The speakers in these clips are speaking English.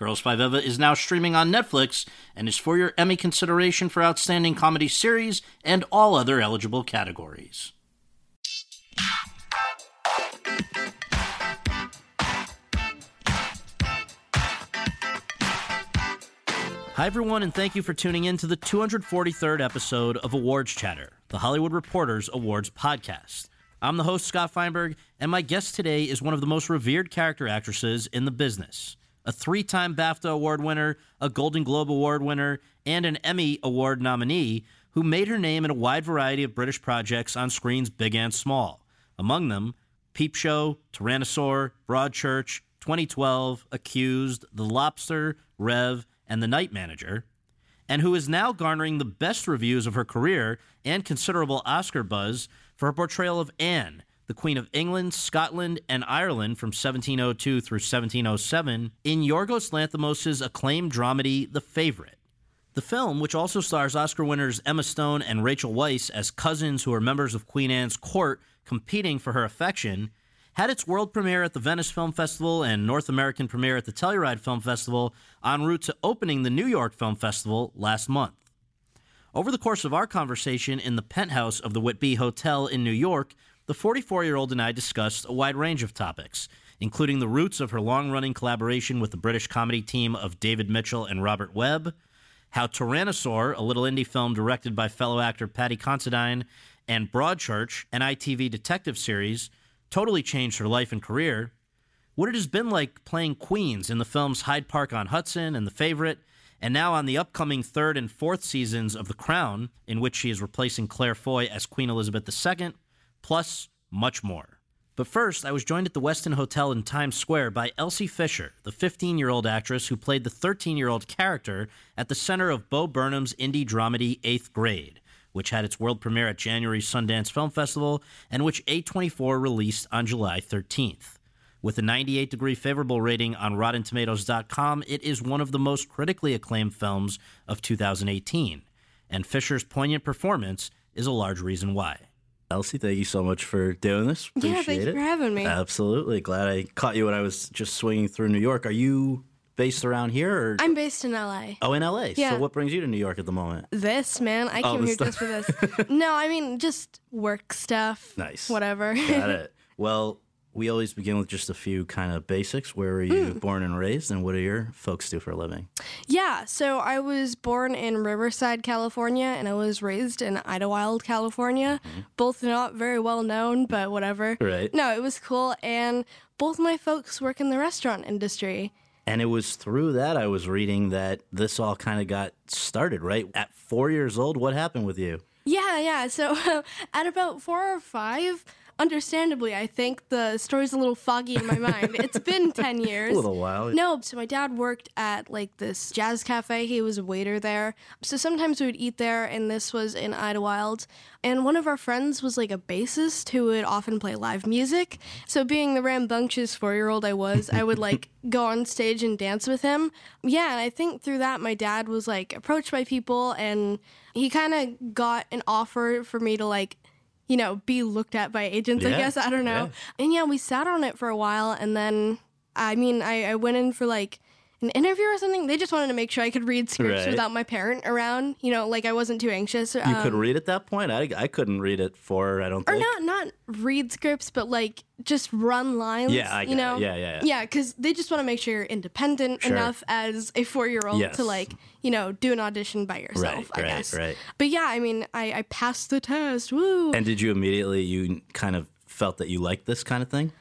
Girls Five Eva is now streaming on Netflix and is for your Emmy consideration for Outstanding Comedy Series and all other eligible categories. Hi, everyone, and thank you for tuning in to the 243rd episode of Awards Chatter, the Hollywood Reporters Awards podcast. I'm the host, Scott Feinberg, and my guest today is one of the most revered character actresses in the business. A three time BAFTA Award winner, a Golden Globe Award winner, and an Emmy Award nominee who made her name in a wide variety of British projects on screens big and small. Among them, Peep Show, Tyrannosaur, Broadchurch, 2012, Accused, The Lobster, Rev, and The Night Manager, and who is now garnering the best reviews of her career and considerable Oscar buzz for her portrayal of Anne, the Queen of England, Scotland, and Ireland from 1702 through 1707 in Yorgos Lanthimos' acclaimed dramedy The Favourite. The film, which also stars Oscar winners Emma Stone and Rachel Weisz as cousins who are members of Queen Anne's court competing for her affection, had its world premiere at the Venice Film Festival and North American premiere at the Telluride Film Festival en route to opening the New York Film Festival last month. Over the course of our conversation in the penthouse of the Whitby Hotel in New York, the 44 year old and I discussed a wide range of topics, including the roots of her long running collaboration with the British comedy team of David Mitchell and Robert Webb, how Tyrannosaur, a little indie film directed by fellow actor Paddy Considine, and Broadchurch, an ITV detective series, totally changed her life and career, what it has been like playing Queens in the films Hyde Park on Hudson and The Favorite, and now on the upcoming third and fourth seasons of The Crown, in which she is replacing Claire Foy as Queen Elizabeth II, plus much more. But first, I was joined at the Westin Hotel in Times Square by Elsie Fisher, the 15 year old actress who played the 13 year old character at the center of Bo Burnham's indie dramedy Eighth Grade, which had its world premiere at January's Sundance Film Festival and which A24 released on July 13th. With a 98 degree favorable rating on RottenTomatoes.com, it is one of the most critically acclaimed films of 2018, and Fisher's poignant performance is a large reason why. Elsie, thank you so much for doing this. Appreciate yeah, thank it. you for having me. Absolutely. Glad I caught you when I was just swinging through New York. Are you based around here? Or? I'm based in LA. Oh, in LA. Yeah. So what brings you to New York at the moment? This, man, I Oh, came here stuff. just for this. no, I mean, just work stuff. Nice. Whatever. Got it. Well, we always begin with just a few kind of basics. Where were you Hmm. born and raised, and what do your folks do for a living? yeah, so I was born in Riverside, California, and I was raised in Idlewild, California. Both not very well known, but whatever. Mm-hmm. Right. No, it was cool. And both my folks work in the restaurant industry. And it was through that I was reading that this all kind of got started, right? At four years old, what happened with you? Yeah, yeah. So at about four or five, understandably, I think the story's a little foggy in my mind. It's been 10 years. A little while. No, so my dad worked at like this jazz cafe. He was a waiter there. So sometimes we would eat there, and this was in Idlewild. And one of our friends was like a bassist who would often play live music. So being the rambunctious four year old I was, I would like go on stage and dance with him. Yeah, and I think through that, my dad was like approached by people, and he kind of got an offer for me to like you know, be looked at by agents, I guess. I don't know. yeah. And yeah, we sat on it for a while and then I mean I, I went in for like an interview or something. They just wanted to make sure I could read scripts Right. without my parent around. You know, like I wasn't too anxious. You could um, read at that point? I, I couldn't read it for, I don't or think. not not read scripts, but like just run lines. Yeah, I you get it. Yeah, yeah, yeah. yeah. Because they just want to make sure you're independent Sure. enough as a four year old Yes. to like you know do an audition by yourself. Right, I right, guess. right. But yeah, I mean, I, I passed the test. Woo! And did you immediately, you kind of felt that you liked this kind of thing?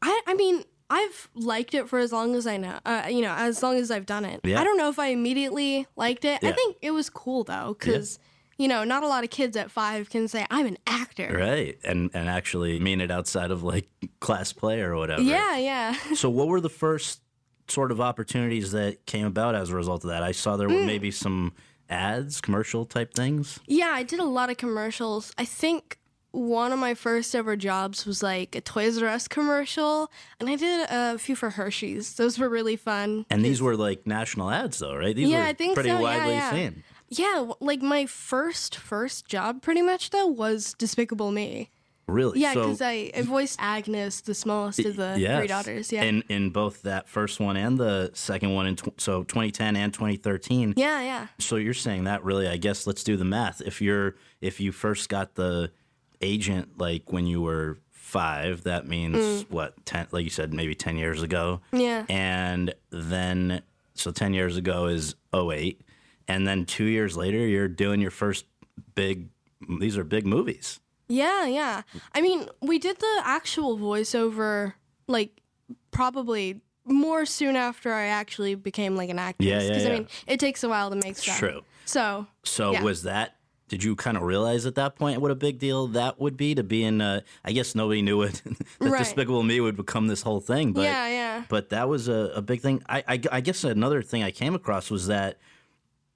I, I mean, I've liked it for as long as I know. Uh, you know, as long as I've done it. Yeah. I don't know if I immediately liked it. Yeah. I think it was cool though, because you know, not a lot of kids at five can say I'm an actor. Right. And, and actually mean it outside of like class play or whatever. Yeah, yeah. So, what were the first sort of opportunities that came about as a result of that? I saw there were Mm. maybe some ads, commercial type things? Yeah, I did a lot of commercials. I think one of my first ever jobs was like a Toys R Us commercial, and I did a few for Hershey's. Those were really fun. And these were like national ads, though, right? These Yeah, were I think pretty so, widely yeah. seen. Yeah, like my first first job, pretty much though, was Despicable Me. Really? Yeah, So- because I, I voiced Agnes, the smallest of the yes. three daughters. Yeah, In in both that first one and the second one in tw- so 2010 and 2013. yeah, yeah. So you're saying that really I guess let's do the math. If you're if you first got the agent like when you were 5, that means Mm. what 10 like you said maybe 10 years ago. Yeah. And then so 10 years ago is 08 and then 2 years later you're doing your first big these are big movies. Yeah, yeah. I mean, we did the actual voiceover like probably more soon after I actually became like an actress. Yeah, yeah, Because yeah. I mean, it takes a while to make stuff. true. So So Yeah. was that? Did you kind of realize at that point what a big deal that would be to be in? Uh, I guess nobody knew it. that Right. Despicable Me would become this whole thing, but yeah, yeah. but that was a, a big thing. I, I I guess another thing I came across was that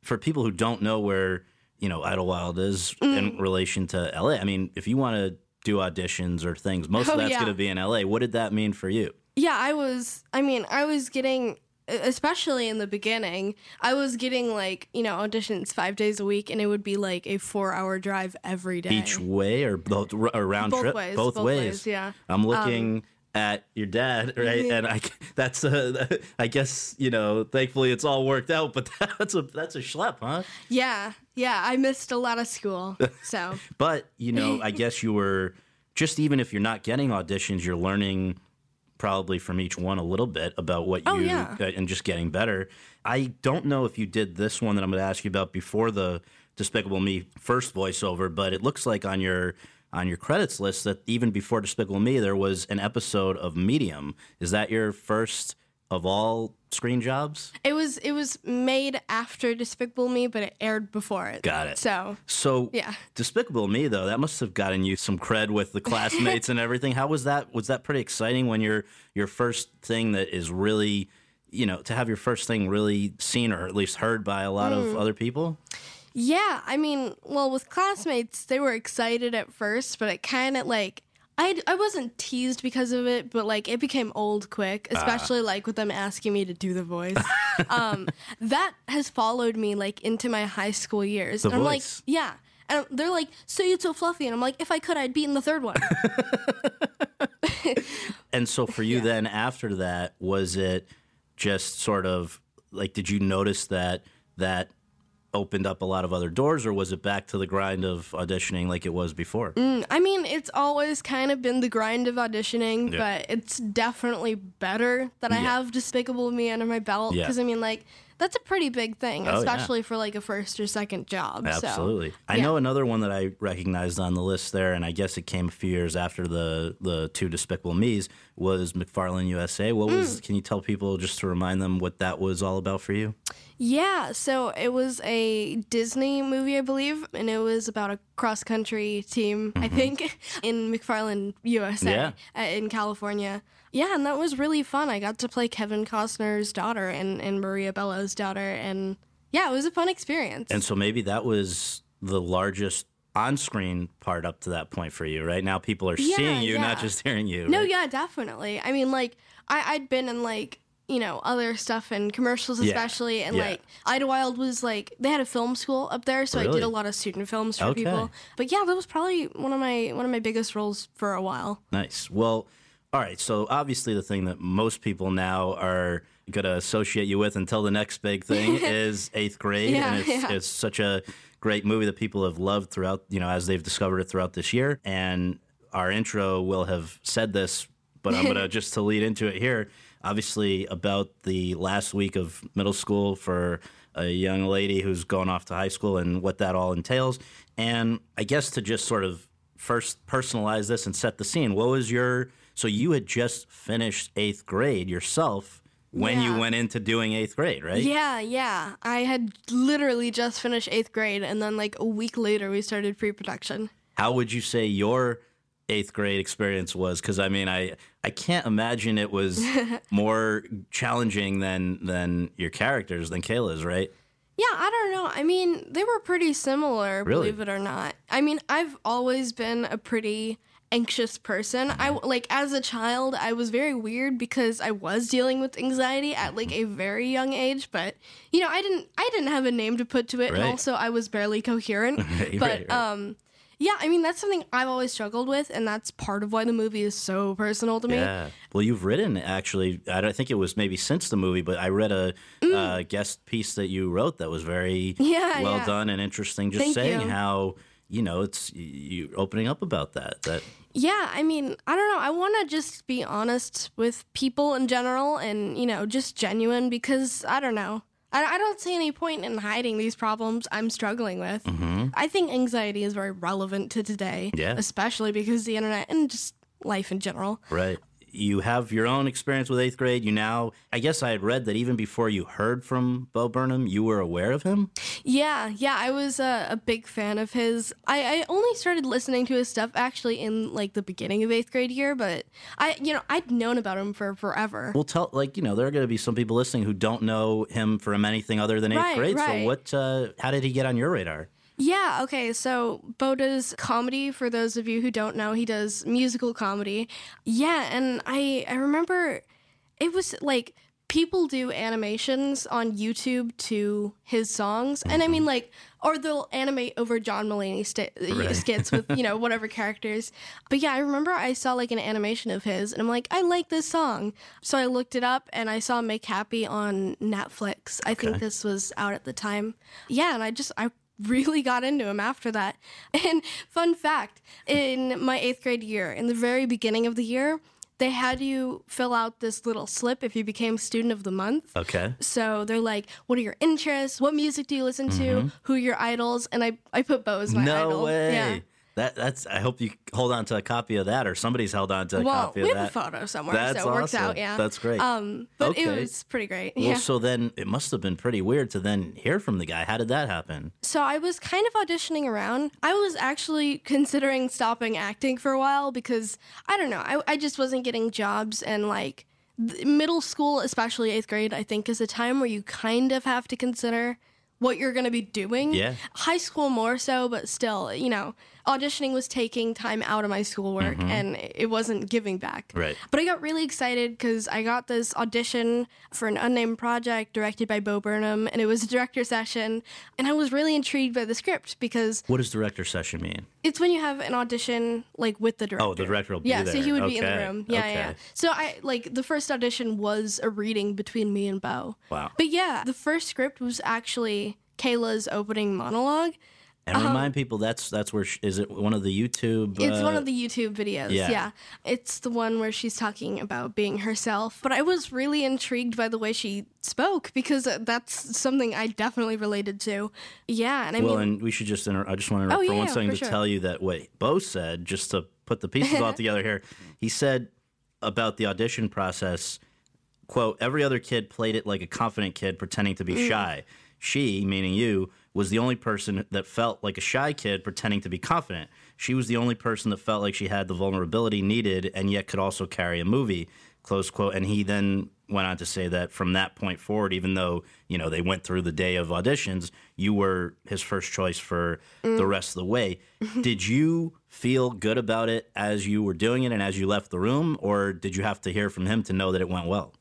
for people who don't know where you know Idlewild is Mm. in relation to LA. I mean, if you want to do auditions or things, most Oh, of that's yeah. going to be in LA. What did that mean for you? Yeah, I was. I mean, I was getting, especially in the beginning, I was getting like you know auditions five days a week, and it would be like a four-hour drive every day. Each way or both or round trip? Both trip? ways, Both, both ways. ways, yeah. I'm um, looking at your dad, right? Mm-hmm. And I that's uh, a I guess you know. Thankfully, it's all worked out. But that's a that's a schlep, huh? Yeah, yeah. I missed a lot of school, so But you know, I guess you were just even if you're not getting auditions, you're learning probably from each one a little bit about what you Oh, yeah. uh, and just getting better. I don't know if you did this one that I'm going to ask you about before the Despicable Me first voiceover, but it looks like on your on your credits list that even before Despicable Me there was an episode of Medium. Is that your first of all screen jobs? it was it was made after Despicable Me, but it aired before it. Got it. So So Yeah. Despicable Me though, that must have gotten you some cred with the classmates and everything. How was that? Was that pretty exciting when your your first thing that is really, you know, to have your first thing really seen or at least heard by a lot Mm. of other people? yeah, I mean, well, with classmates, they were excited at first, but it kind of like. I, I wasn't teased because of it, but like it became old quick, Ah. especially like with them asking me to do the voice. um, that has followed me like into my high school years. The and I'm like, voice. yeah. And they're like, so you're so fluffy. And I'm like, if I could, I'd be in the third one. And so for you then after that, was it just sort of like did you notice that that opened up a lot of other doors or was it back to the grind of auditioning like it was before? I mean, it's always kind of been the grind of auditioning, Yeah. but it's definitely better that I Yeah. have Despicable Me under my belt. Yeah. Because, I mean, like, that's a pretty big thing, Oh, yeah. especially for like a first or second job. so- Absolutely. I know another one that I recognized on the list there, and I guess it came a few years after the the two Despicable Me's was McFarland USA. What Mm. was? Can you tell people just to remind them what that was all about for you? Yeah, so it was a Disney movie, I believe, and it was about a cross country team, I think, in McFarland, USA, Mm-hmm. Yeah. uh, in California. Yeah, and that was really fun. I got to play Kevin Costner's daughter and, and Maria Bello's daughter, and yeah, it was a fun experience. And so maybe that was the largest on-screen part up to that point for you. Right now, people are Yeah, seeing you, not just hearing you. No, right? yeah, definitely. I mean, like, I, I'd been in, like, you know, other stuff and commercials, Yeah, especially. And, yeah. like, Idlewild was, like, they had a film school up there, so I did a lot of student films for Okay. people. But yeah, that was probably one of my one of my biggest roles for a while. Nice. Well, all right. So obviously, the thing that most people now are going to associate you with until the next big thing is eighth grade, Yeah, and it's, yeah. it's such a great movie that people have loved throughout, you know, as they've discovered it throughout this year. And our intro will have said this, but I'm going to just to lead into it here. Obviously, about the last week of middle school for a young lady who's going off to high school and what that all entails. And I guess to just sort of first personalize this and set the scene, what was your so you had just finished eighth grade yourself when you went into doing eighth grade, right? Yeah, yeah. I had literally just finished eighth grade, and then like a week later, we started pre-production. How would you say your eighth grade experience was? Because I mean, I I can't imagine it was more challenging than than your characters than Kayla's, right? Yeah, I don't know. I mean, they were pretty similar, Really? believe it or not. I mean, I've always been a pretty anxious person. I like as a child, I was very weird because I was dealing with anxiety at like a very young age, but you know, I didn't I didn't have a name to put to it and also I was barely coherent. Right, but right, right. um yeah, I mean, that's something I've always struggled with and that's part of why the movie is so personal to me. Yeah. Well, you've written actually. I don't think it was maybe since the movie, but I read a uh, guest piece that you wrote that was very Mm. Yeah, well yeah. done and interesting. Just Thank saying you. how you know it's you opening up about that. That Yeah, I mean, I don't know. I want to just be honest with people in general and, you know, just genuine because I don't know. I, I don't see any point in hiding these problems I'm struggling with. Mm-hmm. I think anxiety is very relevant to today, Yeah. especially because the internet and just life in general. right. You have your own experience with eighth grade. You now, I guess I had read that even before you heard from Bo Burnham, you were aware of him. Yeah, yeah, I was a, a big fan of his. I, I only started listening to his stuff actually in like the beginning of eighth grade year, but I, you know, I'd known about him for forever. Well, tell like you know there are going to be some people listening who don't know him from anything other than eighth Right, grade. So what? Uh, how did he get on your radar? Yeah, okay. So Bo does comedy for those of you who don't know. He does musical comedy. Yeah, and I I remember it was like people do animations on YouTube to his songs. And I mean mm-hmm. like or they'll animate over John Mulaney sti- Right. skits with, you know, whatever characters. But yeah, I remember I saw like an animation of his and I'm like, I like this song. So I looked it up and I saw Make Happy on Netflix. I think this was out at the time. Yeah, and I just I really got into him after that. And fun fact, in my 8th grade year, in the very beginning of the year, they had you fill out this little slip if you became student of the month. Okay. So they're like, what are your interests? What music do you listen to? Who are your idols? And I, I put Bo as my Mm-hmm. no way. Yeah. That that's. I hope you hold on to a copy of that, or somebody's held on to a Well, copy we of have that. a photo somewhere, That's so it works out. Yeah, That's great. Um, but it was pretty great. Well, yeah. so then it must have been pretty weird to then hear from the guy. How did that happen? So I was kind of auditioning around. I was actually considering stopping acting for a while because I don't know. I, I just wasn't getting jobs and like middle school, especially eighth grade, I think is a time where you kind of have to consider what you're going to be doing. Yeah. High school more so, but still, you know, auditioning was taking time out of my schoolwork mm-hmm. and it wasn't giving back. Right. But I got really excited because I got this audition for an unnamed project directed by Bo Burnham, and it was a director session. And I was really intrigued by the script because What does director session mean? it's when you have an audition like with the director. Oh, the director will be yeah, there. Yeah, so he would be in the room. Yeah, okay. yeah. So I like the first audition was a reading between me and Bo. Wow. But yeah, the first script was actually Kayla's opening monologue. And remind people that's that's where sh- is it one of the YouTube? Uh-huh. It's one uh, of the YouTube videos. yeah. Yeah. It's the one where she's talking about being herself. But I was really intrigued by the way she spoke because uh, that's something I definitely related to. Yeah. And I Well, mean, and we should just inter- I just want to Oh, for yeah, one yeah, for to sure. tell you that what Bo said, just to put the pieces all together here. He said about the audition process, quote, every other kid played it like a confident kid pretending to be Mm. shy. She, meaning you, was the only person that felt like a shy kid pretending to be confident. She was the only person that felt like she had the vulnerability needed and yet could also carry a movie. Close quote. And he then went on to say that from that point forward, even though, you know, they went through the day of auditions, you were his first choice for the mm. rest of the way. did you feel good about it as you were doing it and as you left the room, or did you have to hear from him to know that it went well?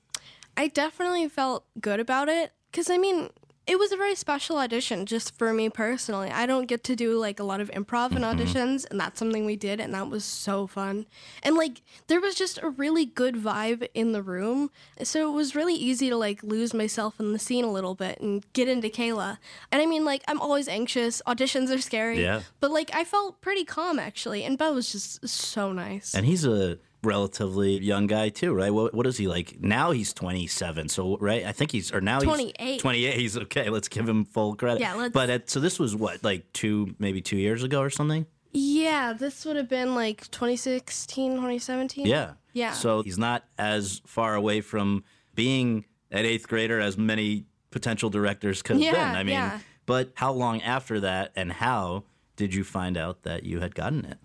I definitely felt good about it because I mean, it was a very special audition just for me personally. I don't get to do like a lot of improv and mm-hmm. auditions, and that's something we did, and that was so fun. And like, there was just a really good vibe in the room, so it was really easy to like lose myself in the scene a little bit and get into Kayla. And I mean, like, I'm always anxious. Auditions are scary, Yeah. but like, I felt pretty calm actually, and Bo was just so nice. And he's a relatively young guy too, right? What, what is he like now? He's twenty seven, so right? I think he's or now he's 28. Twenty eight. He's okay. Let's give him full credit. Yeah, let's- But it, so this was what like two maybe two years ago or something. yeah, this would have been like 2016, 2017. Yeah. Yeah. So he's not as far away from being an eighth grader as many potential directors could have Yeah, been. I mean, yeah. but how long after that, and how did you find out that you had gotten it?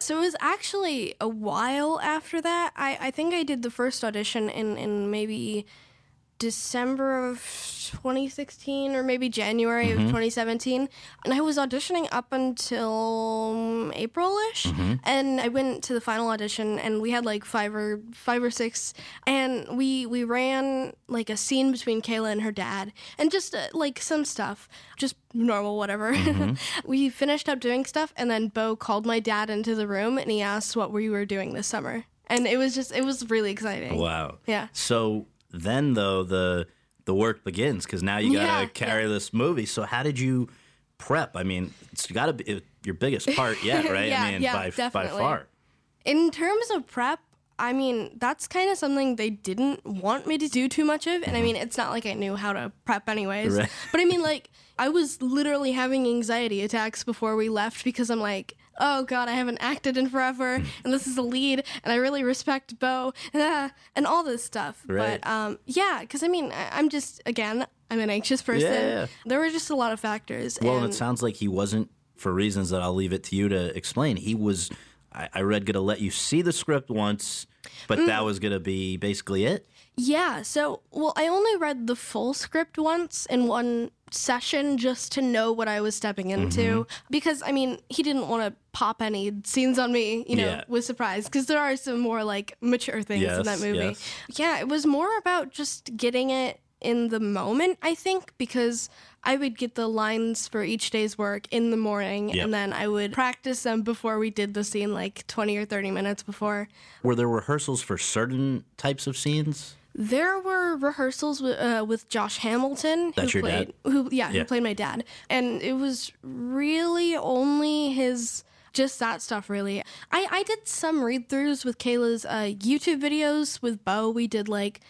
So it was actually a while after that. I, I think I did the first audition in, in maybe December of 2016 or maybe January of 2017. And I was auditioning up until um, April-ish. And I went to the final audition and we had like five or five or six and we we ran like a scene between Kayla and her dad and just uh, like some stuff. Just normal whatever. we finished up doing stuff and then Bo called my dad into the room and he asked what we were doing this summer. And it was just it was really exciting. Wow. Yeah. So then, though, the the work begins because now you gotta Yeah, carry yeah. this movie. So how did you prep? I mean, it's got to be your biggest part yet, right? Yeah, I mean, yeah, by by definitely. far. In terms of prep, I mean, that's kind of something they didn't want me to do too much of. And I mm-hmm. mean, it's not like I knew how to prep anyways. Right. But I mean, like, I was literally having anxiety attacks before we left because I'm like, oh God, I haven't acted in forever. And this is a lead. And I really respect Bo ah, and all this stuff. Right. But um, yeah, because I mean, I- I'm just, again, I'm an anxious person. yeah. There were just a lot of factors. Well, and and it sounds like he wasn't, for reasons that I'll leave it to you to explain. He was, I, I read, going to let you see the script once, but Mm. that was going to be basically it. Yeah, so well, I only read the full script once in one session just to know what I was stepping into mm-hmm. because I mean, he didn't want to pop any scenes on me, you know, Yeah. with surprise because there are some more like mature things in that movie. yes. Yeah, it was more about just getting it in the moment, I think, because I would get the lines for each day's work in the morning Yep. and then I would practice them before we did the scene like 20 or 30 minutes before. Were there rehearsals for certain types of scenes? There were rehearsals with, uh, with Josh Hamilton, That's who your played, dad? who yeah, Yeah. who played my dad, and it was really only his just that stuff. Really, I I did some read throughs with Kayla's uh, YouTube videos with Bo. We did like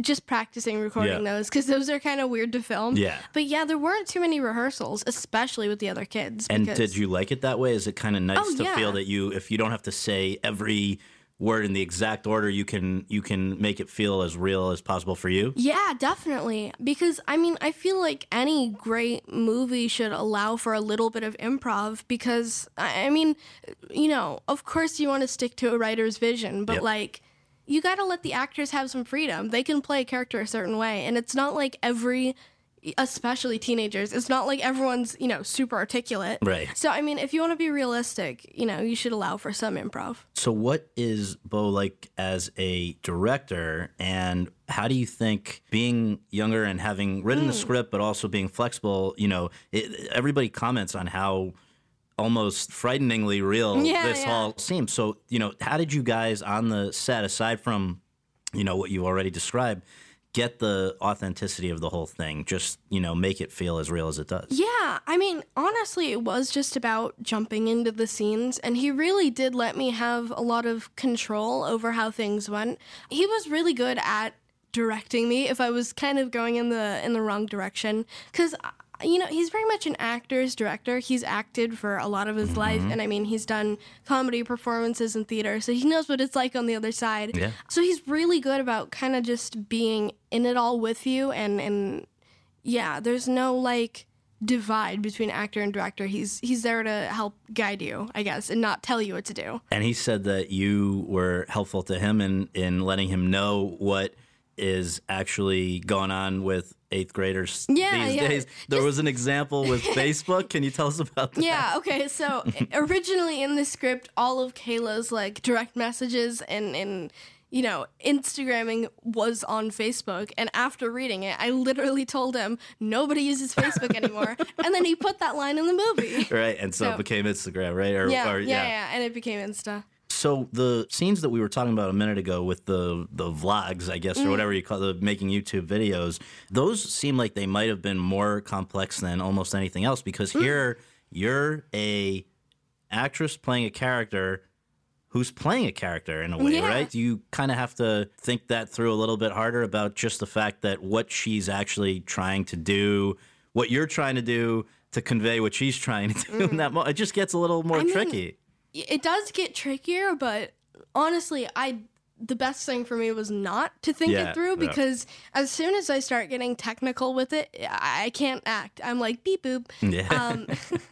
just practicing recording Yeah. those because those are kind of weird to film. Yeah. but yeah, there weren't too many rehearsals, especially with the other kids. And because- did you like it that way? Is it kind of nice Oh, to yeah. feel that you, if you don't have to say every word in the exact order, you can you can make it feel as real as possible for you? Yeah, definitely. Because I mean, I feel like any great movie should allow for a little bit of improv because I mean, you know, of course you want to stick to a writer's vision, but Yep. like you got to let the actors have some freedom. They can play a character a certain way, and it's not like every especially teenagers. It's not like everyone's, you know, super articulate. Right. So I mean, if you want to be realistic, you know, you should allow for some improv. So, what is Bo like as a director, and how do you think being younger and having written Hmm. the script, but also being flexible? You know, it, everybody comments on how almost frighteningly real Yeah, this yeah. all seems. So, you know, how did you guys on the set, aside from you know what you already described, get the authenticity of the whole thing? Just you know, make it feel as real as it does. Yeah, I mean, honestly, it was just about jumping into the scenes, and he really did let me have a lot of control over how things went. He was really good at directing me if I was kind of going in the in the wrong direction, because you know he's very much an actor's director. He's acted for a lot of his mm-hmm. life, and I mean he's done comedy performances in theater, so he knows what it's like on the other side. Yeah. So he's really good about kind of just being in it all with you, and and yeah, there's no like divide between actor and director. He's he's there to help guide you, I guess, and not tell you what to do. And he said that you were helpful to him in, in letting him know what is actually going on with eighth graders Yeah, these yeah. days. There was an example with Facebook. Can you tell us about that? Yeah, okay, so originally in the script, all of Kayla's like direct messages and and you know, Instagramming was on Facebook. And after reading it, I literally told him nobody uses Facebook anymore. and then he put that line in the movie. Right, and so, it became Instagram, right? Or, Yeah, or- yeah, yeah, and it became Insta. So the scenes that we were talking about a minute ago with the the vlogs, I guess, or mm-hmm. whatever you call the making YouTube videos, those seem like they might have been more complex than almost anything else because mm-hmm. here you're a actress playing a character who's playing a character in a way, Yeah. right? You kind of have to think that through a little bit harder about just the fact that what she's actually trying to do, what you're trying to do to convey what she's trying to do in mm-hmm. that moment. It just gets a little more I mean, tricky. It does get trickier, but honestly, I the best thing for me was not to think Yeah, it through because as soon as I start getting technical with it, I can't act. I'm like beep boop. Yeah. Um,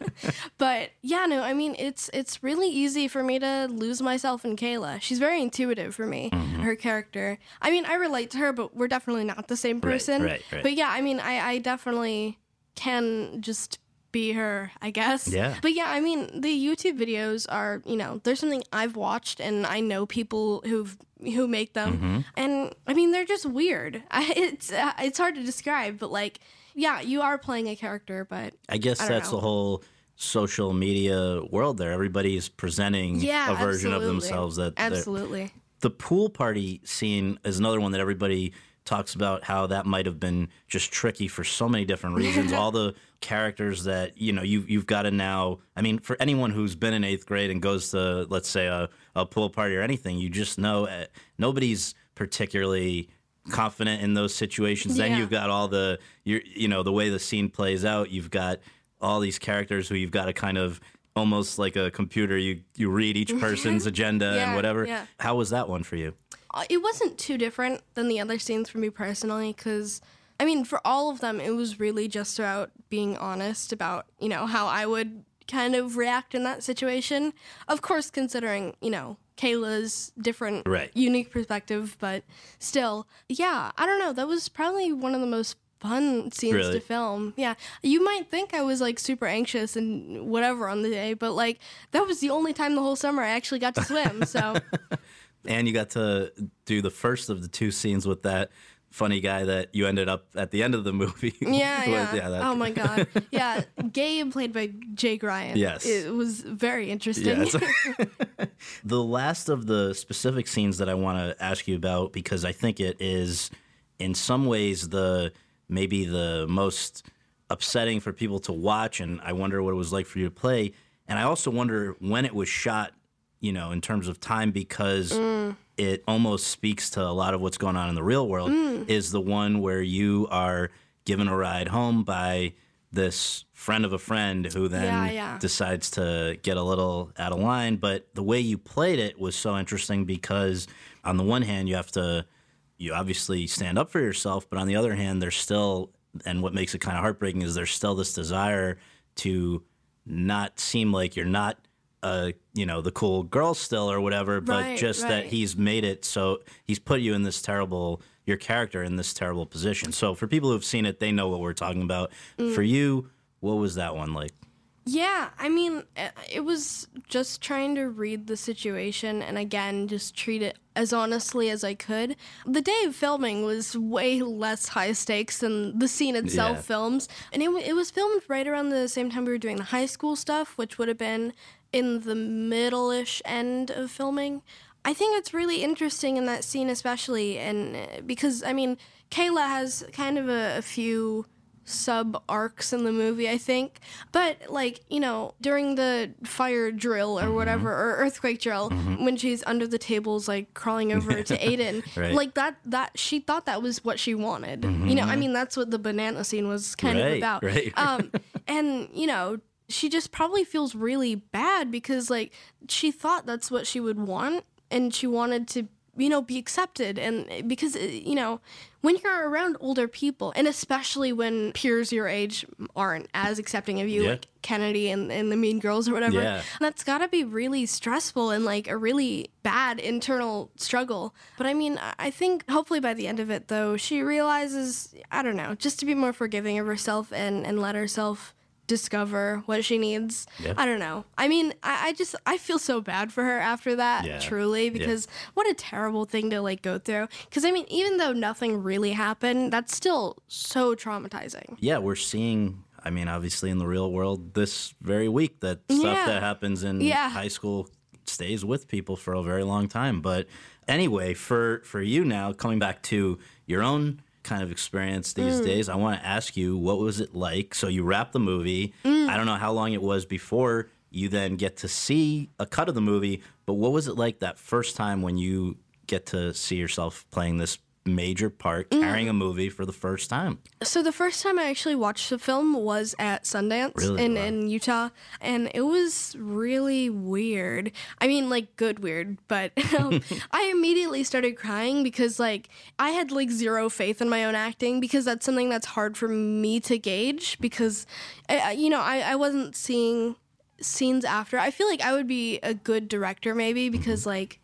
but yeah, no, I mean it's it's really easy for me to lose myself in Kayla. She's very intuitive for me, Mm-hmm. her character. I mean, I relate to her, but we're definitely not the same Right, person. right, right. But yeah, I mean, I, I definitely can just be her, I guess. Yeah. But yeah, I mean, the YouTube videos are, you know, there's something I've watched and I know people who've who make them, Mm-hmm. and I mean, they're just weird. I, it's uh, it's hard to describe, but like, yeah, you are playing a character, but I guess I that's know. the whole social media world there. Everybody's presenting yeah, a version of themselves that absolutely. the pool party scene is another one that everybody talks about how that might have been just tricky for so many different reasons. All the characters that you know you you've got to now. I mean, for anyone who's been in eighth grade and goes to let's say a, a pool party or anything, you just know uh, nobody's particularly confident in those situations. Then you've got all the you you know the way the scene plays out. You've got all these characters who you've got to kind of almost like a computer. You you read each person's agenda and whatever. yeah. how was that one for you? Uh, it wasn't too different than the other scenes for me personally because i mean for all of them it was really just about being honest about you know how i would kind of react in that situation. Of course considering you know kayla's different Right. unique perspective but still yeah i don't know. That was probably one of the most fun scenes Really? to film yeah you might think i was like super anxious and whatever on the day but like that was the only time the whole summer i actually got to swim so and you got to do the first of the two scenes with that funny guy that you ended up at the end of the movie Yeah, with. yeah. that- oh my god. Yeah, Gabe played by Jake Ryan. Yes. It was very interesting. Yes. the last of the specific scenes that I want to ask you about because I think it is in some ways the maybe the most upsetting for people to watch and I wonder what it was like for you to play and I also wonder when it was shot you know in terms of time because Mm. it almost speaks to a lot of what's going on in the real world Mm. is the one where you are given a ride home by this friend of a friend who then Yeah, yeah. decides to get a little out of line. But the way you played it was so interesting because, on the one hand, you have to, you obviously stand up for yourself, but on the other hand, there's still, and what makes it kind of heartbreaking is there's still this desire to not seem like you're not. Uh, you know, the cool girl still or whatever, but Right, just that he's made it so he's put you in this terrible, your character in this terrible position. So for people who've seen it, they know what we're talking about. Mm. For you, what was that one like? Yeah, I mean, it was just trying to read the situation and again, just treat it as honestly as I could. The day of filming was way less high stakes than the scene itself Yeah. films. And it, it was filmed right around the same time we were doing the high school stuff, which would have been in the middle ish end of filming. I think it's really interesting in that scene, especially, and uh, because, I mean, Kayla has kind of a, a few sub arcs in the movie, I think. But like, you know, during the fire drill or mm-hmm. whatever, or earthquake drill, mm-hmm. when she's under the tables like crawling over to Aiden, Right. like that that she thought that was what she wanted. You know, I mm-hmm. mean that's what the banana scene was kind Right, of about. right. Um and, you know, she just probably feels really bad because like she thought that's what she would want and she wanted to you know be accepted and because uh, you know when you're around older people and especially when peers your age aren't as accepting of you Yeah. like kennedy and, and the mean girls or whatever Yeah. that's gotta be really stressful and like a really bad internal struggle but i mean I- i think hopefully by the end of it though she realizes i don't know just to be more forgiving of herself and and let herself discover what she needs Yeah. i don't know i mean I, I just i feel so bad for her after that Yeah. truly because what a terrible thing to like go through because i mean even though nothing really happened that's still so traumatizing yeah, we're seeing. I mean, obviously, in the real world, this very week, that stuff Yeah. that happens in Yeah. high school stays with people for a very long time. But anyway, for for you now, coming back to your own kind of experience Mm. these days, I want to ask you, what was it like? So you wrap the movie. Mm. I don't know how long it was before you then get to see a cut of the movie, but what was it like that first time when you get to see yourself playing this major part Mm. carrying a movie for the first time. So the first time I actually watched the film was at Sundance Really? in, Wow. in Utah, and it was really weird. I mean, like good weird, but um, I immediately started crying because like I had like zero faith in my own acting because that's something that's hard for me to gauge because I, you know I, I wasn't seeing scenes after. I feel like I would be a good director maybe because like.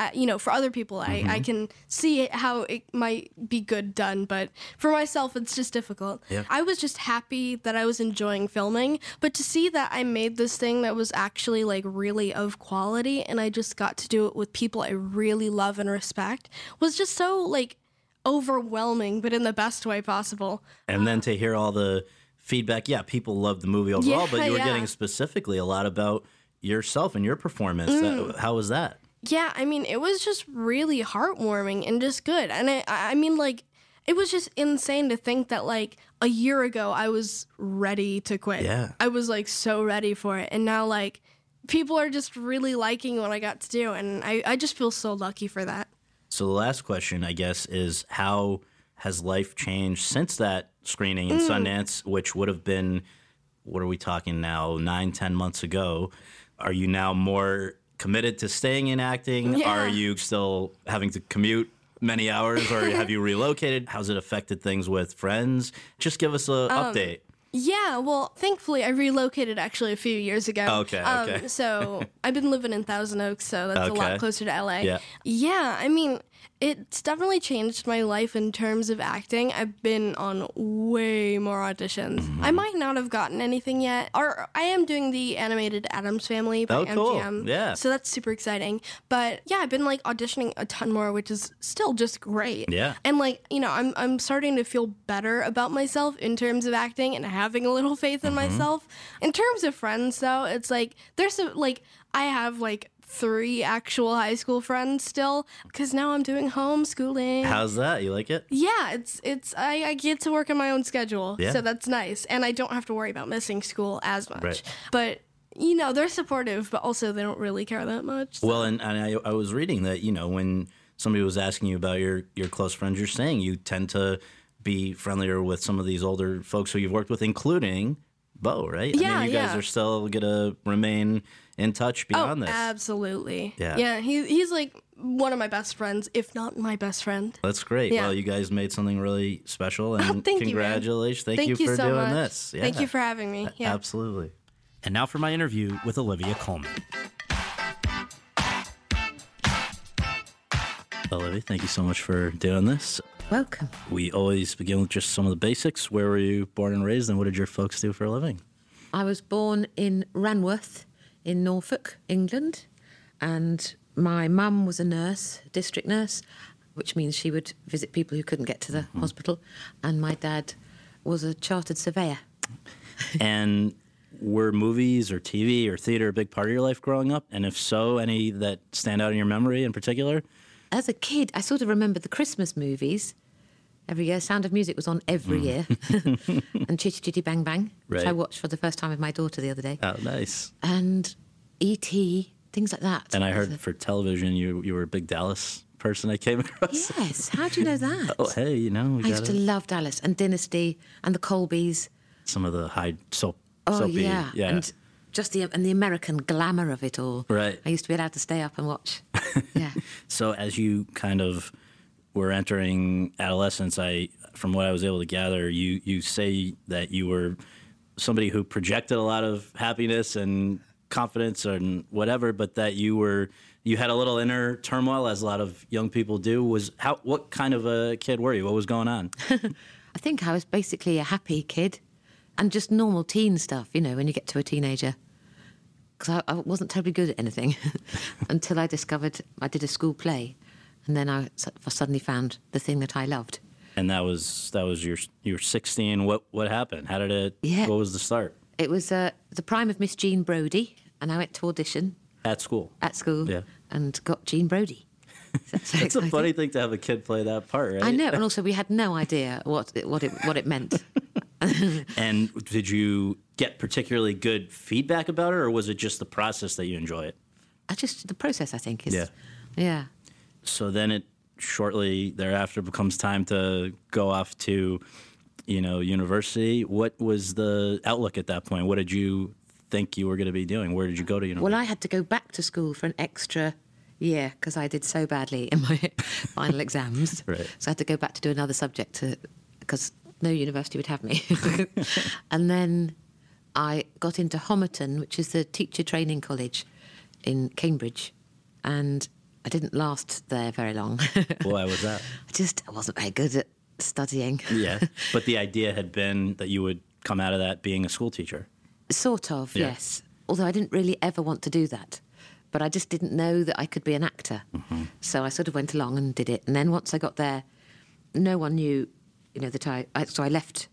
I, you know, for other people, I, I can see how it might be good done, but for myself, it's just difficult. Yeah. I was just happy that I was enjoying filming, but to see that I made this thing that was actually like really of quality and I just got to do it with people I really love and respect was just so like overwhelming, but in the best way possible. And then to hear all the feedback, yeah, people loved the movie overall, but you were yeah. getting specifically a lot about yourself and your performance. Mm. That, how was that? Yeah, I mean, it was just really heartwarming and just good. And I, I mean, like, it was just insane to think that, like, a year ago, I was ready to quit. Yeah. I was, like, so ready for it. And now, like, people are just really liking what I got to do. And I, I just feel so lucky for that. So the last question, I guess, is how has life changed since that screening in Mm. Sundance, which would have been, what are we talking now, nine, ten months ago? Are you now more committed to staying in acting? Yeah. Are you still having to commute many hours or have you relocated? How's it affected things with friends? Just give us an Um, update. Yeah, well, thankfully, I relocated actually a few years ago. Okay, Um, okay. so I've been living in Thousand Oaks, so that's a lot closer to LA. Yeah. Yeah, I mean, it's definitely changed my life in terms of acting. I've been on way more auditions. Mm-hmm. I might not have gotten anything yet, or I am doing the animated Addams Family by Oh, cool. MGM. Yeah. So that's super exciting. But yeah, I've been like auditioning a ton more, which is still just great. Yeah. And like, you know, I'm I'm starting to feel better about myself in terms of acting and having a little faith in Mm-hmm. myself. In terms of friends though, it's like there's a, like I have like three actual high school friends still cuz now I'm doing homeschooling. How's that? You like it? yeah, it's it's I, I get to work on my own schedule. Yeah. So that's nice. And I don't have to worry about missing school as much. Right. But you know, they're supportive, but also they don't really care that much. Well, and, and I, I was reading that, you know, when somebody was asking you about your, your close friends, you're saying you tend to be friendlier with some of these older folks who you've worked with, including Bo, right? I Yeah, mean, you guys are still going to remain in touch oh, beyond oh, this. absolutely. Yeah. Yeah, he, he's like one of my best friends, if not my best friend. That's great. Yeah. Well, you guys made something really special, oh, and thank you, congratulations. Thank, Thank you you for so doing much. this. Thank you for having me. Yeah. Absolutely. And now for my interview with Olivia Colman. Olivia, thank you so much for doing this. Welcome. We always begin with just some of the basics. Where were you born and raised, and what did your folks do for a living? I was born in Ranworth in Norfolk, England, and my mum was a nurse, district nurse, which means she would visit people who couldn't get to the mm-hmm. hospital, and my dad was a chartered surveyor. and were movies or TV or theater a big part of your life growing up? And if so, any that stand out in your memory in particular? As a kid, I sort of remember the Christmas movies. Every year, Sound of Music was on every mm. year, and Chitty Chitty Bang Bang, which I watched for the first time with my daughter the other day, Oh, nice. and E.T., things like that. And I heard for television, you you were a big Dallas person. I came across. Yes, how do you know that? Oh, hey, you know, I used to love Dallas and Dynasty and the Colbys. some of the high soap. Oh soapy, yeah, yeah. and just the and the American glamour of it all. Right. I used to be allowed to stay up and watch. yeah. So as you kind of were entering adolescence, I from what I was able to gather, you you say that you were somebody who projected a lot of happiness and confidence and whatever, but that you were you had a little inner turmoil as a lot of young people do. Was how what kind of a kid were you? What was going on? I think I was basically a happy kid, and just normal teen stuff. You know, when you get to a teenager. Because I, I wasn't terribly good at anything until I discovered I did a school play, and then I suddenly found the thing that I loved. And that was that was your you were 16. What what happened? How did it? Yeah. What was the start It was uh, the prime of Miss Jean Brodie, and I went to audition at school? at school Yeah. and got Jean Brodie. So that's It's a funny thing to have a kid play that part, right? I know, and also we had no idea what it, what it what it meant. And did you get particularly good feedback about it, or was it just the process that you enjoy it? I just the process, I think, is Yeah. yeah. So then it shortly thereafter becomes time to go off to, you know, university. What was the outlook at that point? What did you think you were going to be doing? Where did you go to university? Well, I had to go back to school for an extra year because I did so badly in my final exams. Right. So I had to go back to do another subject because no university would have me. and then I got into Homerton, which is the teacher training college in Cambridge, and I didn't last there very long. Why was that? I just I wasn't very good at studying. yeah, but the idea had been that you would come out of that being a school teacher. Sort of, Yeah. yes. Although I didn't really ever want to do that. But I just didn't know that I could be an actor. Mm-hmm. So I sort of went along and did it. And then once I got there, no one knew, you know, that I. I so I left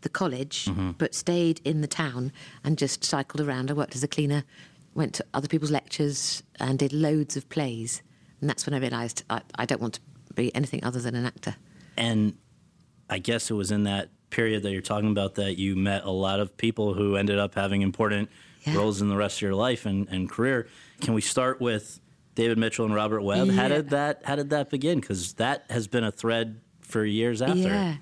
the college, mm-hmm. but stayed in the town and just cycled around. I worked as a cleaner, went to other people's lectures, and did loads of plays. And that's when I realised I, I don't want to be anything other than an actor. And I guess it was in that period that you're talking about that you met a lot of people who ended up having important Yeah. roles in the rest of your life and, and career. Can we start with David Mitchell and Robert Webb? How did that How did that begin? Because that has been a thread for years after. Yeah.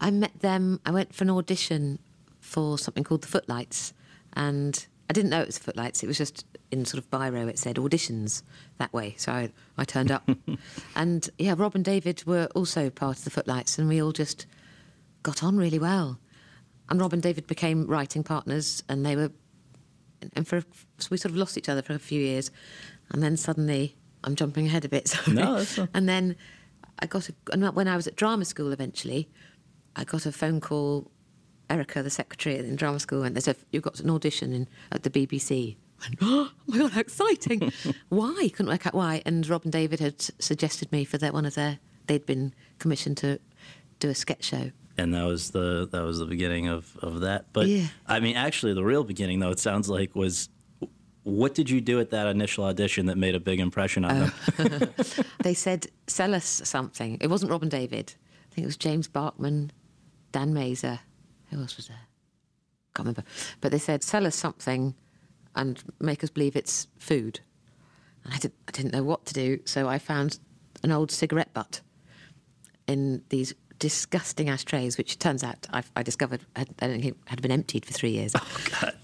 I met them. I went for an audition for something called the Footlights, and I didn't know it was Footlights. It was just in sort of biro. It said auditions that way, so I, I turned up. and yeah, Rob and David were also part of the Footlights, and we all just got on really well. And Rob and David became writing partners, and they were, and for so we sort of lost each other for a few years, and then suddenly I'm jumping ahead a bit. Sorry. No, that's not- And then I got a, and when I was at drama school eventually, I got a phone call. Erica, the secretary in drama school, and they said you've got an audition in, at the BBC. I went, oh my god, how exciting! why? Couldn't work out why. And Rob and David had suggested me for their one of their. They'd been commissioned to do a sketch show. and that was the that was the beginning of of that. But Yeah. I mean, actually, the real beginning, though, it sounds like was. What did you do at that initial audition that made a big impression on them? Oh. they said, sell us something. It wasn't Robin David. I think it was James Bachman, Dan Mazer. Who else was there? Can't remember. But they said, sell us something and make us believe it's food. And I, did, I didn't know what to do, so I found an old cigarette butt in these disgusting ashtrays, which turns out I, I discovered had, I don't think had been emptied for three years. Oh, God.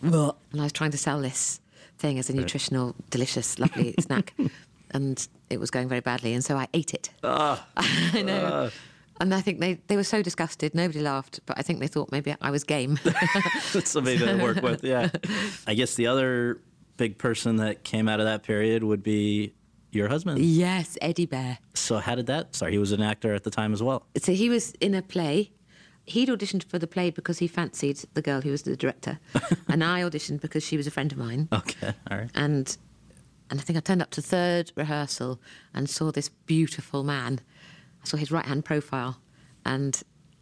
And I was trying to sell this thing as a nutritional, delicious, lovely snack. And it was going very badly, and so I ate it. Ah. I know. Ah. And I think they, they were so disgusted, nobody laughed, but I think they thought maybe I was game. Somebody to work with, yeah. I guess the other big person that came out of that period would be your husband. yes, Eddie Bear. So how did that start? He was an actor at the time as well. So he was in a play. He'd auditioned for the play because he fancied the girl who was the director, and I auditioned because she was a friend of mine. Okay, all right. and and I think I turned up to third rehearsal and saw this beautiful man. I saw his right hand profile, and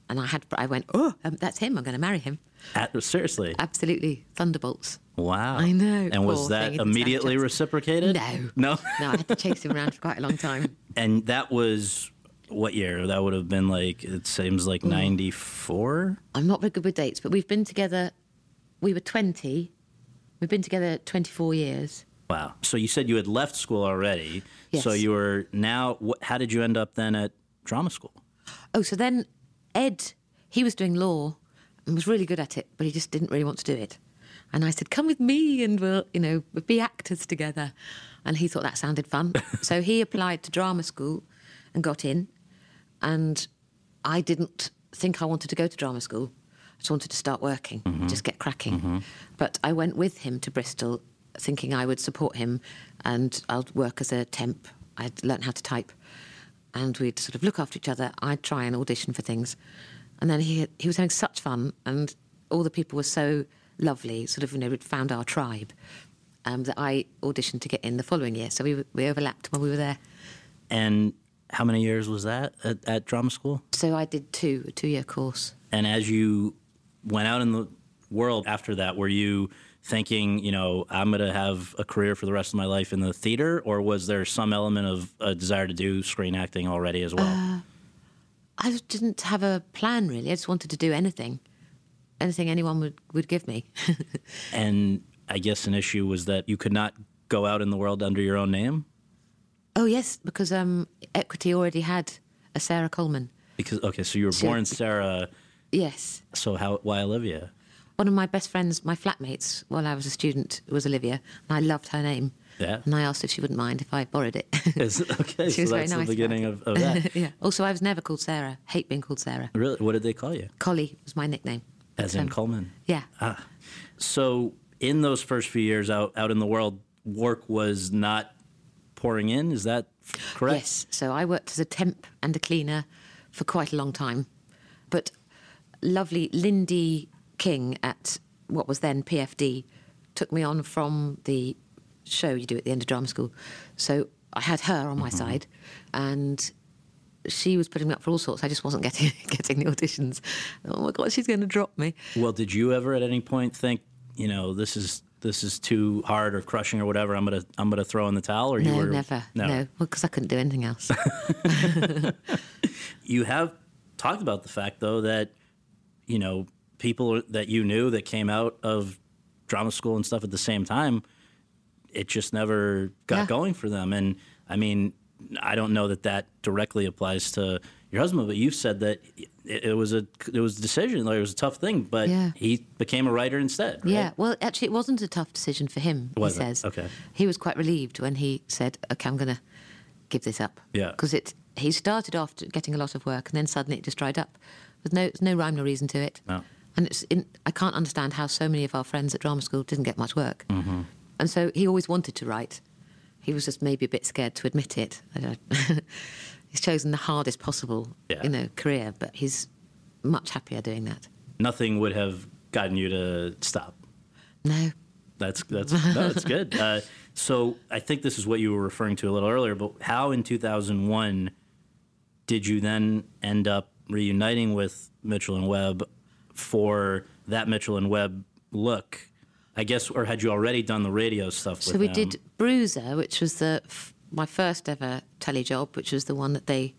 and I had I went, oh, um, that's him. I'm going to marry him. At, seriously, Absolutely, thunderbolts. wow. I know, And was that thing, he didn't stand a immediately reciprocated? No, No. no. I had to chase him around for quite a long time. And that was what year? That would have been like it seems like Mm. ninety four. I'm not very good with dates, but we've been together. We were 20. We've been together 24 years. Wow. So you said you had left school already. Yes. So you were now. How did you end up then at drama school? Oh, so then Ed, he was doing law and was really good at it, but he just didn't really want to do it. And I said, "Come with me, and we'll, you know, we'll be actors together." And he thought that sounded fun, so he applied to drama school and got in. And I didn't think I wanted to go to drama school. I just wanted to start working, mm-hmm. just get cracking. Mm-hmm. But I went with him to Bristol, thinking I would support him, and I'll work as a temp. I'd learnt how to type and we'd sort of look after each other. I'd try and audition for things, and then he he was having such fun, and all the people were so lovely. Sort of, you know, we'd found our tribe. Um, that I auditioned to get in the following year, so we we overlapped while we were there. And how many years was that at, at drama school? So I did two a two year course. And as you went out in the world after that, were you thinking, you know, I'm going to have a career for the rest of my life in the theater, or was there some element of a desire to do screen acting already as well? I didn't have a plan really. I just wanted to do anything, anything anyone would would give me. and I guess an issue was that you could not go out in the world under your own name. Oh yes, because um, Equity already had a Sarah Coleman. Because okay, so you were She- born Sarah. Yes, So how? Why Olivia? One of my best friends, my flatmates, while I was a student, was Olivia, and I loved her name. Yeah. And I asked if she wouldn't mind if I borrowed it. Is, okay, She was so very that's nice the beginning of, of that. yeah. Also, I was never called Sarah. Hate being called Sarah. really, what did they call you? Collie was my nickname. As in Colman. Yeah. Ah. So in those first few years out out in the world, work was not pouring in. Is that correct? Yes. So I worked as a temp and a cleaner for quite a long time. But lovely Lindy King at what was then PFD took me on from the show you do at the end of drama school. So I had her on my mm-hmm. side and she was putting me up for all sorts. I just wasn't getting getting the auditions. Oh my god, she's going to drop me. Well, did you ever at any point think, you know, this is this is too hard or crushing or whatever? I'm gonna I'm gonna throw in the towel. Or you No, were never. No, well, because I couldn't do anything else. You have talked about the fact though that you know people that you knew that came out of drama school and stuff at the same time. It just never got Yeah. going for them. And I mean, I don't know that that directly applies to your husband, but you said that it, it was a it was a decision, like it was a tough thing, but Yeah. he became a writer instead. right? Yeah, well, actually, it wasn't a tough decision for him. He says. Okay. He was quite relieved when he said, "Okay, I'm going to give this up." Yeah. Because it he started off getting a lot of work, and then suddenly it just dried up. There's no there's no rhyme or reason to it. No. And it's in, I can't understand how so many of our friends at drama school didn't get much work. Mm-hmm. And so he always wanted to write. He was just maybe a bit scared to admit it. I don't, he's chosen the hardest possible, Yeah. you know, career, but he's much happier doing that. Nothing would have gotten you to stop. No, That's that's no, that's good. Uh, so I think this is what you were referring to a little earlier. But how in 2001 did you then end up reuniting with Mitchell and Webb for that Mitchell and Webb look? I guess, or had you already done the radio stuff? So we them? did Bruiser, which was the f- my first ever telly job, which was the one that they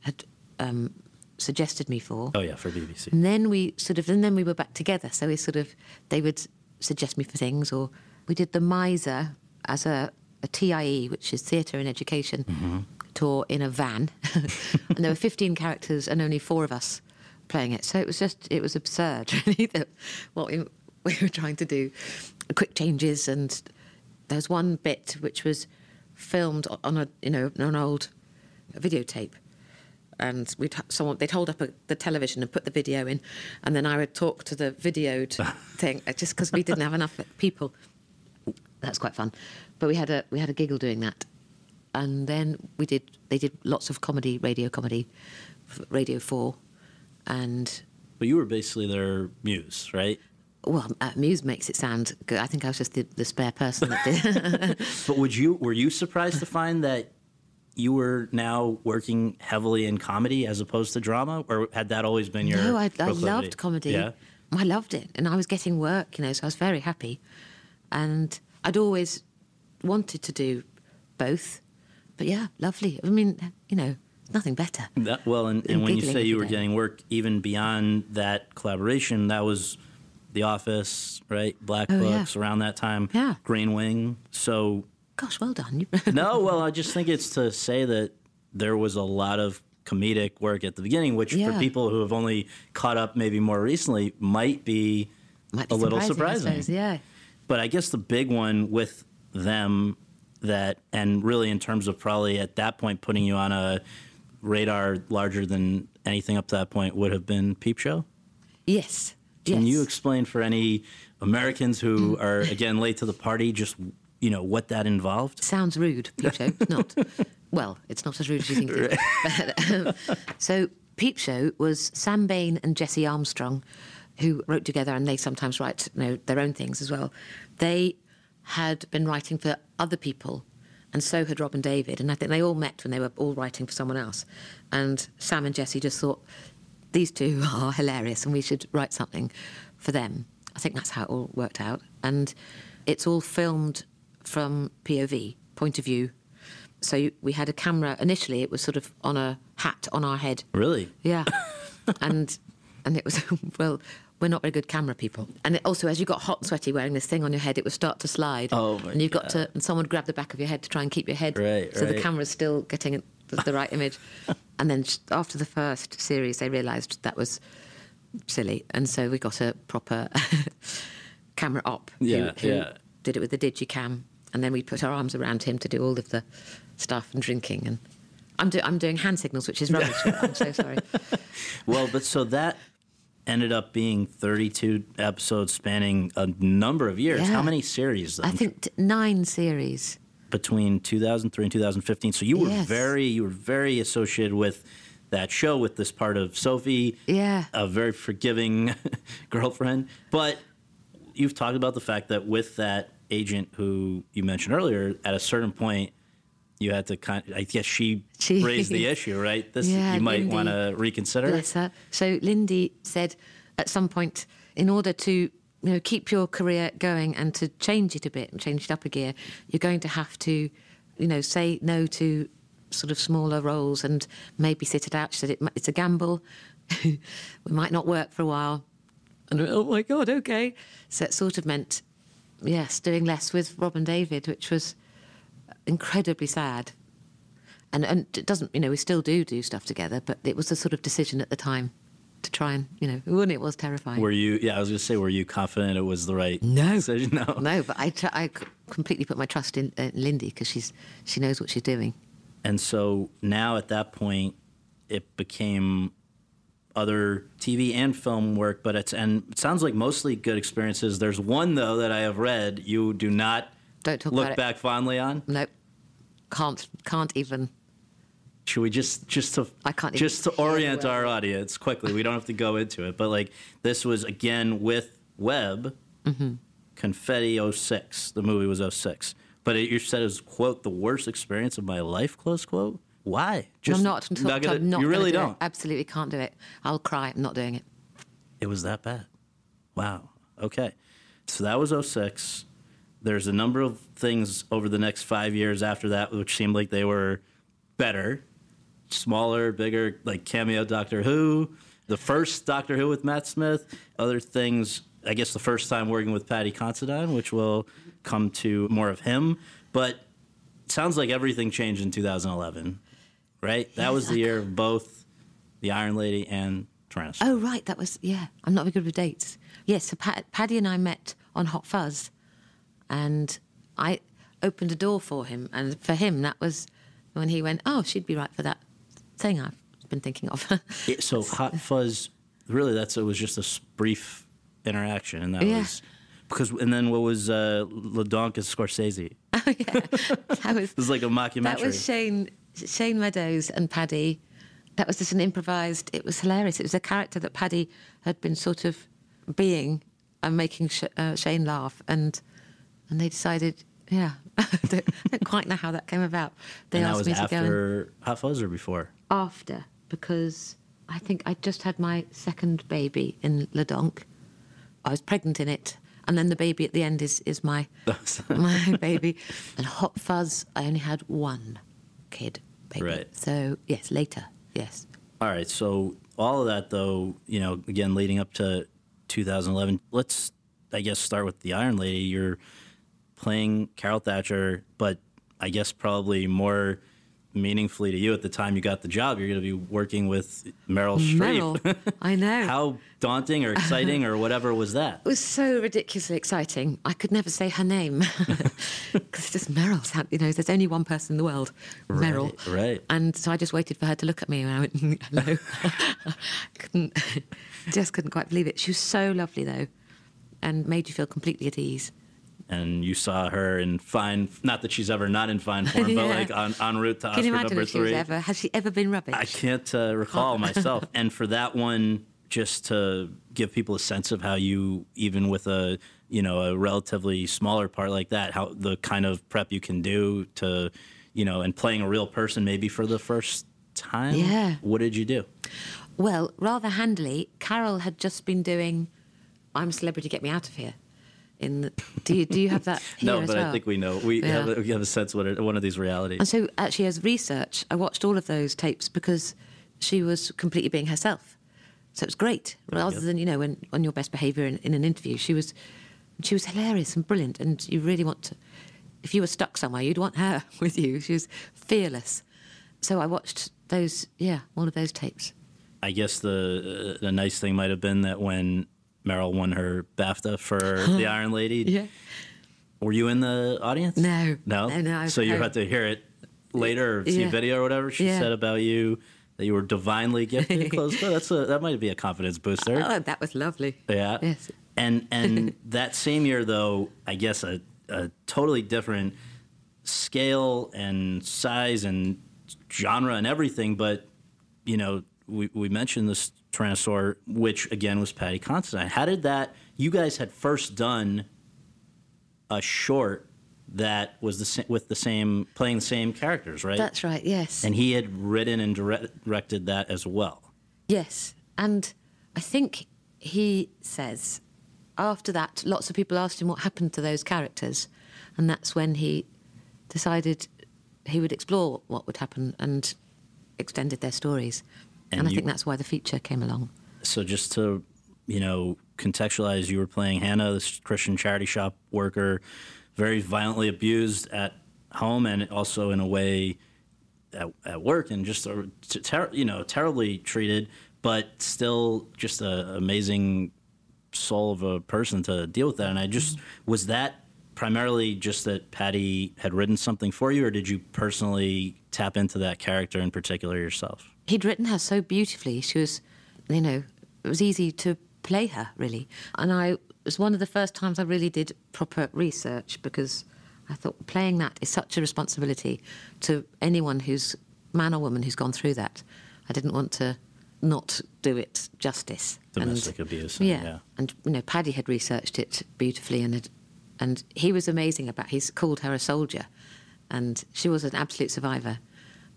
had um, suggested me for. Oh yeah, for BBC. And then we sort of, and then we were back together. So we sort of, they would suggest me for things, or we did the Miser as a, a TIE, which is Theatre in Education, tour in a van, and there were 15 characters and only four of us playing it. So it was just, it was absurd, really, that what we, we were trying to do, quick changes, and there was one bit which was filmed on a, you know, on an old videotape. And we'd someone they'd hold up a, the television and put the video in, and then I would talk to the videoed thing uh, just because we didn't have enough people. That's quite fun, but we had a we had a giggle doing that, and then we did they did lots of comedy, radio comedy, Radio Four, and But you were basically their muse, right? well, uh, Muse makes it sound good. I think I was just the, the spare person that did. But would you were you surprised to find that you were now working heavily in comedy as opposed to drama, or had that always been your? No, I, I loved comedy. Yeah. I loved it, and I was getting work, you know, so I was very happy. And I'd always wanted to do both, but yeah, lovely. I mean, you know, nothing better. That, well, and, and when you say you were day. getting work even beyond that collaboration, that was The Office, right? Black Oh, yeah. Books around that time. Yeah. Green Wing. So Gosh, well done. No, well, I just think it's to say that there was a lot of comedic work at the beginning, which for people who have only caught up maybe more recently might be, Might be a little I surprising. suppose, yeah. But I guess the big one with them that, and really in terms of probably at that point putting you on a radar larger than anything up to that point would have been Peep Show. Yes. Can yes. you explain for any Americans who are again late to the party just you know what that involved? Sounds rude, Peep Show. It's not. well, it's not as rude as you think it is. But, um, so, Peep Show was Sam Bain and Jesse Armstrong, who wrote together, and they sometimes write you know, their own things as well. They had been writing for other people, and so had Rob and David. And I think they all met when they were all writing for someone else. And Sam and Jesse just thought, these two are hilarious and we should write something for them. I think that's how it all worked out. And it's all filmed from POV, point of view. So we had a camera. Initially, it was sort of on a hat on our head. Really? Yeah. and and it was, well, we're not very good camera people. And it also, as you got hot and sweaty wearing this thing on your head, it would start to slide. Oh, my And you've got to, and someone would grab the back of your head to try and keep your head. Right, so the right. camera's still getting the, the right image. and then after the first series, they realised that was silly. And so we got a proper camera op who, Yeah, who yeah. did it with the digicam. And then we put our arms around him to do all of the stuff and drinking. And I'm, do- I'm doing hand signals, which is rubbish. I'm so sorry. Well, but so that ended up being 32 episodes spanning a number of years. Yeah. How many series? I think t- nine series. between 2003 and 2015. So you were Yes. very you were very associated with that show with this part of Sophie. Yeah. A very forgiving girlfriend, but you've talked about the fact that with that agent who you mentioned earlier, at a certain point. You had to kind. I guess she, She- raised the issue, right? This Yeah, you might want to reconsider. Bless her. So Lindy said at some point, in order to you know keep your career going and to change it a bit and change it up a gear, you're going to have to, you know, say no to sort of smaller roles and maybe sit it out. She said it, it's a gamble. we might not work for a while. And oh my god, okay. So it sort of meant, yes, doing less with Rob and David, which was incredibly sad. And, and it doesn't, you know, we still do do stuff together, but it was a sort of decision at the time to try and, you know, when it was terrifying. Were you? Yeah, I was going to say, were you confident it was the right No. decision? No. no, but I, tr- I completely put my trust in uh, Lindy because she's she knows what she's doing. And so now at that point, it became other TV and film work, but it's and it sounds like mostly good experiences. There's one though that I have read you do not Don't talk look about it. back fondly on. Nope, can't can't even. Should we just just to I can't even just to orient our audience quickly? We don't have to go into it, but like this was again with Webb, Mm-hmm. Confetti 06. The movie was 06. But it, you said it was quote the worst experience of my life. Close quote. Why? I'm not. I'm not I'm not you really do it. don't. Absolutely can't do it. I'll cry. I'm not doing it. It was that bad. Wow. Okay. So that was 06. There's a number of things over the next five years after that, which seemed like they were better, smaller, bigger, like cameo Doctor Who, the first Doctor Who with Matt Smith, other things. I guess the first time working with Paddy Considine, which will come to more of him. But it sounds like everything changed in 2011, right? that was the year of both the Iron Lady and Tyrannosaur. Oh right, that was yeah. I'm not very good with dates. Yes, so Pat, Paddy and I met on Hot Fuzz, and I opened a door for him, and for him that was when he went, "Oh, she'd be right for that thing I've been thinking of." It- so Hot Fuzz, really, that's it was just a brief interaction, and that Yeah. was because. And then what was uh, Le Donk & Scor-zay-zee? that was It was like a mockumentary. that was Shane Shane Meadows and Paddy. That was just an improvised. It was hilarious. It was a character that Paddy had been sort of being and making Sh- uh, Shane laugh, and and they decided, yeah, I don't, I don't quite know how that came about. They and that asked was me to go and- Hot Fuzz or before. after because I think I just had my second baby in Le Donk. I was pregnant in it, and then the baby at the end is is my my baby. And Hot Fuzz, I only had one kid baby. Right. So yes, later, yes. All right. So all of that, though, you know, again, leading up to 2011. Let's, I guess, start with the Iron Lady. You're playing Carol Thatcher, but I guess probably more meaningfully to you at the time you got the job, you're going to be working with Meryl Streep. Meryl, I know. How daunting or exciting or whatever was that? It was so ridiculously exciting. I could never say her name because it's just Meryl. You know, there's only one person in the world, Meryl. right. And so I just waited for her to look at me, and I went, "Hello." couldn't, just couldn't quite believe it. She was so lovely, though, and made you feel completely at ease. And you saw her in fine, not that she's ever not in fine form, but like on, en route to Can Oscar you imagine number if she was three. ever? Has she ever been rubbish? I can't uh, recall myself. And for that one, just to give people a sense of how you, even with a you know a relatively smaller part like that, how the kind of prep you can do to, you know, and playing a real person maybe for the first time. Yeah. What did you do? Well, rather handily, Carol had just been doing "I'm a Celebrity, Get Me Out of Here." In the, do you do you have that no, but well? I think we know. We Yeah. have a, we have a sense what it, one of these realities. And so, actually, as research, I watched all of those tapes because she was completely being herself. So it was great. Rather than, you know, when on your best behaviour in, in an interview, she was she was hilarious and brilliant. And you really want to, if you were stuck somewhere, you'd want her with you. She was fearless. So I watched those, yeah, all of those tapes. I guess the uh, the nice thing might have been that when Meryl won her BAFTA for The Iron Lady, Yeah. were you in the audience? No. no, No, no, So you I- had to hear it later, or see a Yeah. video or whatever she Yeah. said about you that you were divinely gifted in closed. That's a that might be a confidence booster. Oh, that was lovely. Yeah. Yes. And and that same year though, I guess a, a totally different scale and size and genre and everything, but you know, we, we mentioned this Tyrannosaur, which again was Paddy Considine. How did that you guys had first done a short that was the with the same playing the same characters, right? That's right, yes. and he had written and direct, directed that as well. Yes, and I think he says after that, lots of people asked him what happened to those characters, and that's when he decided he would explore what would happen and extended their stories. And And, I you- think that's why the feature came along. so just to you know contextualize you were playing hannah this christian charity shop worker very violently abused at home and also in a way at, at work and just a, ter- you know terribly treated but still just an amazing soul of a person to deal with that. And i just mm-hmm. was that primarily just that paddy had written something for you or did you personally tap into that character in particular yourself He'd written her so beautifully. She was, you know, it was easy to play her, really. And I it was one of the first times I really did proper research because I thought playing that is such a responsibility to anyone who's man or woman who's gone through that. I didn't want to not do it justice. Domestic abuse, Yeah. yeah. And, you know, Paddy had researched it beautifully and had, and he was amazing about He's called her a soldier. And she was an absolute survivor,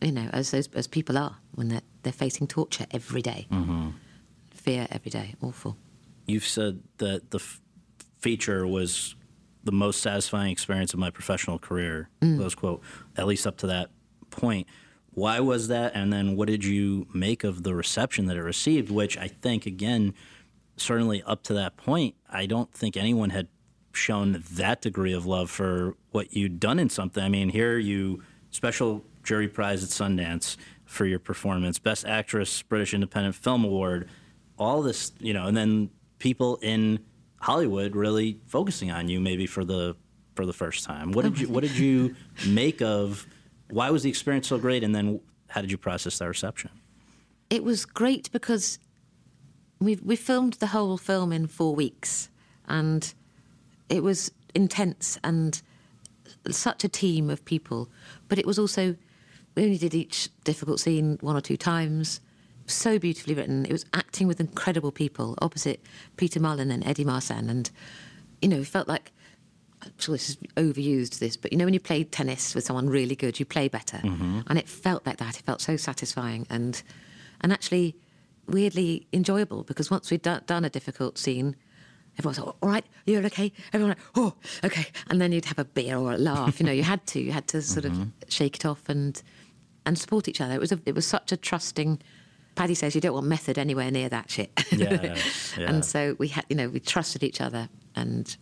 you know, as those as people are when they're, they're facing torture every day. Mm-hmm. Fear every day. Awful. you've said that the f- feature was the most satisfying experience of my professional career. Mm. Close quote. At least up to that point. Why was that? And then what did you make of the reception that it received? Which I think, again, certainly up to that point, I don't think anyone had shown that degree of love for what you'd done in something. I mean, here you special jury prize at Sundance for your performance, best actress, British Independent Film Award, all this, you know, and then people in Hollywood really focusing on you maybe for the for the first time. What did you what did you make of why was the experience so great and then how did you process that reception? It was great because we we filmed the whole film in four weeks, and it was intense and such a team of people. But it was also we only did each difficult scene one or two times. So beautifully written. It was acting with incredible people opposite Peter Mullan and Eddie Marsan, and you know, it felt like I'm sure this is overused, this, but you know, when you play tennis with someone really good, you play better. Mm-hmm. And it felt like that. It felt so satisfying and, and actually weirdly enjoyable because once we'd done, done a difficult scene, everyone was like, all right, you're okay. Everyone, like, oh, okay. And then you'd have a beer or a laugh. You know, you had to. You had to sort of mm-hmm. shake it off and and support each other. It was a, it was such a trusting. Paddy says you don't want method anywhere near that shit. Yeah, yeah. and so we had, you know, we trusted each other, and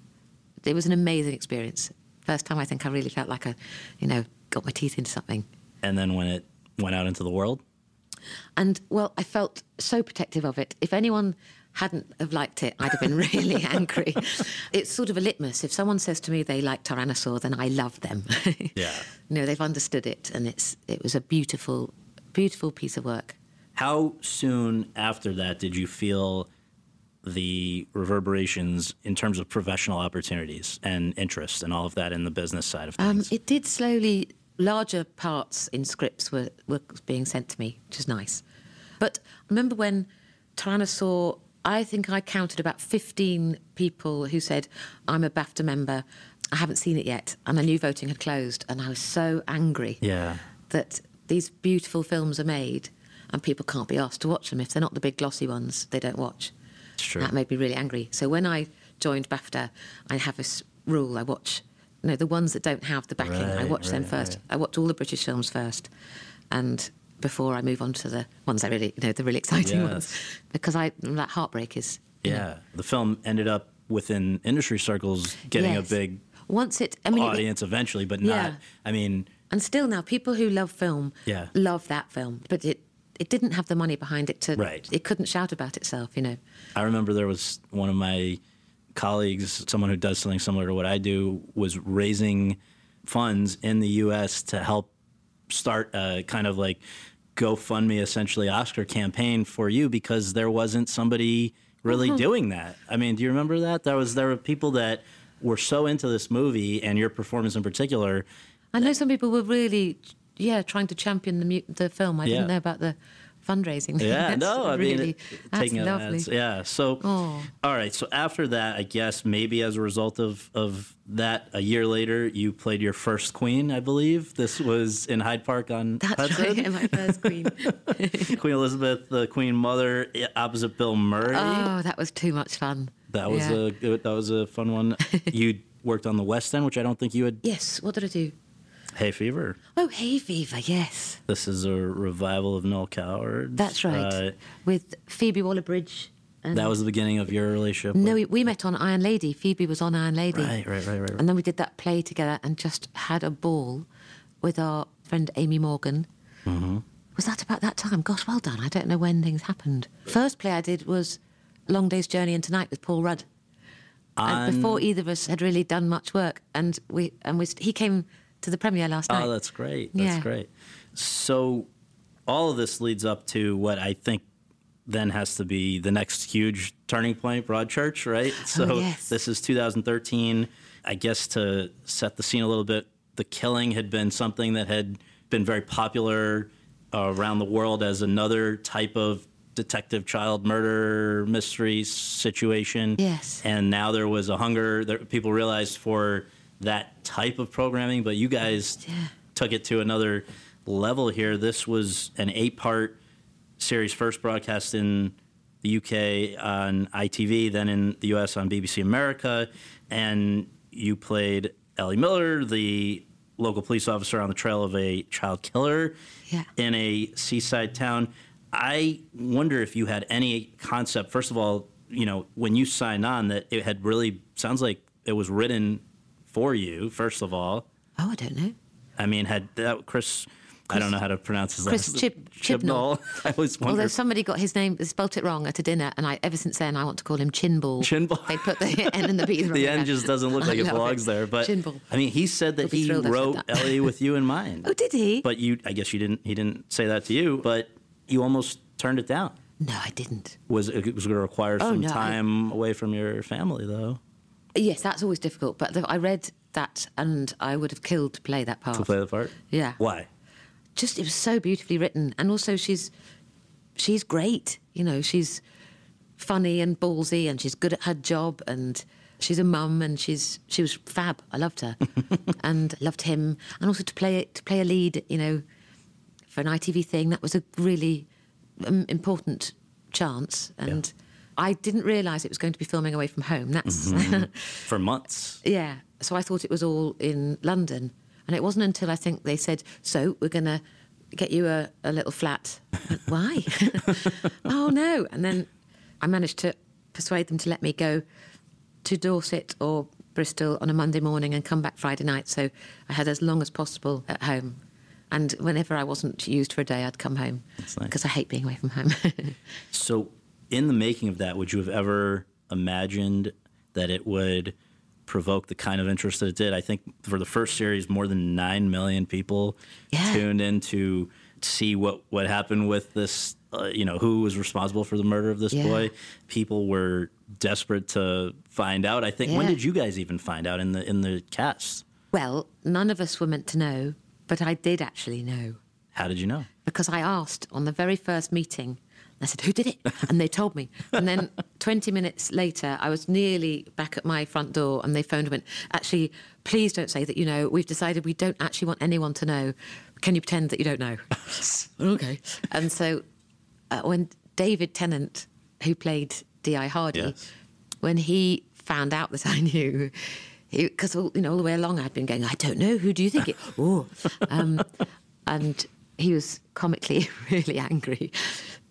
it was an amazing experience. First time I think I really felt like I, you know, got my teeth into something. And then when it went out into the world, And well, I felt so protective of it. If anyone hadn't have liked it, I'd have been really angry. It's sort of a litmus. If someone says to me they like Tyrannosaur, then I love them. Yeah. you know, they've understood it, and it's it was a beautiful, beautiful piece of work. How soon after that did you feel the reverberations in terms of professional opportunities and interest and all of that in the business side of Um, things? it did slowly. Larger parts in scripts were, were being sent to me, which is nice. But I remember when Tyrannosaur, I think I counted about 15 people who said, I'm a BAFTA member, I haven't seen it yet. And I knew voting had closed. And I was so angry yeah. that these beautiful films are made and people can't be asked to watch them. If they're not the big glossy ones, they don't watch. It's true. That made me really angry. So when I joined BAFTA, I have this rule. I watch, you know, the ones that don't have the backing. I Right, watch them first. right. I watch all the British films first, and before I move on to the ones I really, you know, the really exciting Yes. ones. Because I that heartbreak is you know, Yeah, the film ended up within industry circles getting Yes. a big once it. I mean, it- audience eventually, but not. Yeah. I mean, and still now, people who love film Yeah. love that film, but it it didn't have the money behind it to. Right. It couldn't shout about itself, you know. I remember there was one of my colleagues, someone who does something similar to what I do, was raising funds in the U.S. to help start a kind of like GoFundMe, essentially Oscar campaign for you because there wasn't somebody really mm-hmm. doing that. I mean, do you remember that? There was there were people that were so into this movie and your performance in particular. I know some people were really, yeah, trying to champion the the film. I Yeah. didn't know about the fundraising. Yeah, That's no, I really, mean, it- taking lovely. ads. Yeah. So, Oh. all right. So after that, I guess maybe as a result of of that, a year later, you played your first Queen. I believe this was in Hyde Park on That's Hudson. right, my first queen. Queen Elizabeth, the Queen Mother, opposite Bill Murray. oh, that was too much fun. that was Yeah. a that was a fun one. you worked on the West End, which I don't think you had. Yes. What did I do? Hay Fever. Oh, Hay Fever. Yes, This is a revival of Noel Coward. that's right. Uh, With Phoebe Waller-Bridge. That was the beginning of your relationship. no, we, we met on Iron Lady. Phoebe was on Iron Lady. Right, right, right, right. right. And then we did that play together and just had a ball with our friend Amy Morgan. Mm-hmm. Was that about that time? Gosh, well done. I don't know when things happened. First play I did was Long Day's Journey into Night with Paul Rudd. And before either of us had really done much work, and we and we he came to the premiere last night. Oh, that's great. That's Yeah. great. So, all of this leads up to what I think then has to be the next huge turning point, Broadchurch, right? So, Oh, yes. this is 2013. I guess to set the scene a little bit, The Killing had been something that had been very popular uh, around the world as another type of detective child murder mystery situation. Yes. And now there was a hunger that people realized for that type of programming, but you guys took it to another level here. This was an eight part series, first broadcast in the UK on ITV, then in the US on BBC America. And you played Ellie Miller, the local police officer on the trail of a child killer Yeah. in a seaside town. I wonder if you had any concept, first of all, you know, when you signed on, that it had really sounds like it was written for you, first of all. oh, I don't know. I mean, had that Chris, I don't know how to pronounce his name. Chris last Chib- Chibnall. I always wonder. Although somebody got his name spelt it wrong at a dinner, and I ever since then I want to call him Chinball. Chinball. They put the N and the B. the wrong the around. just doesn't look like it belongs there. But Chinball. I mean, he said that he I wrote that. Ellie with you in mind. Oh, did he? But you, I guess you didn't. He didn't say that to you, but you almost turned it down. no, I didn't. Was it was going to require Oh, some no, I- time away from your family, though, Yes, that's always difficult. But the, I read that, and I would have killed to play that part. to play the part? Yeah. Why? Just it was so beautifully written, and also she's she's great. You know, she's funny and ballsy, and she's good at her job, and she's a mum, and she's she was fab. I loved her, and loved him, and also to play to play a lead. You know, for an ITV thing, that was a really um, important chance, and. I didn't realise it was going to be filming away from home. That's mm-hmm. For months. Yeah. So I thought it was all in London. And it wasn't until I think they said, so we're going to get you a, a little flat. Went, Why? oh, no. And then I managed to persuade them to let me go to Dorset or Bristol on a Monday morning and come back Friday night. So I had as long as possible at home. And whenever I wasn't used for a day, I'd come home That's nice. because I hate being away from home. So, in the making of that, would you have ever imagined that it would provoke the kind of interest that it did? I think for the first series, more than nine million people Yeah. tuned in to see what what happened with this. Uh, you know, who was responsible for the murder of this Yeah. boy? People were desperate to find out. I think. When did you guys even find out in the in the cast? well, none of us were meant to know, but I did actually know. How did you know? because I asked on the very first meeting. I said, "Who did it?" And they told me. And then 20 minutes later, I was nearly back at my front door, and they phoned and went, "Actually, please don't say that you know. We've decided we don't actually want anyone to know. Can you pretend that you don't know?" okay. And so, uh, when David Tennant, who played D.I. Hardy, Yes. when he found out that I knew, because you know all the way along I'd been going, "I don't know. Who do you think it?" oh, um, and he was comically really angry.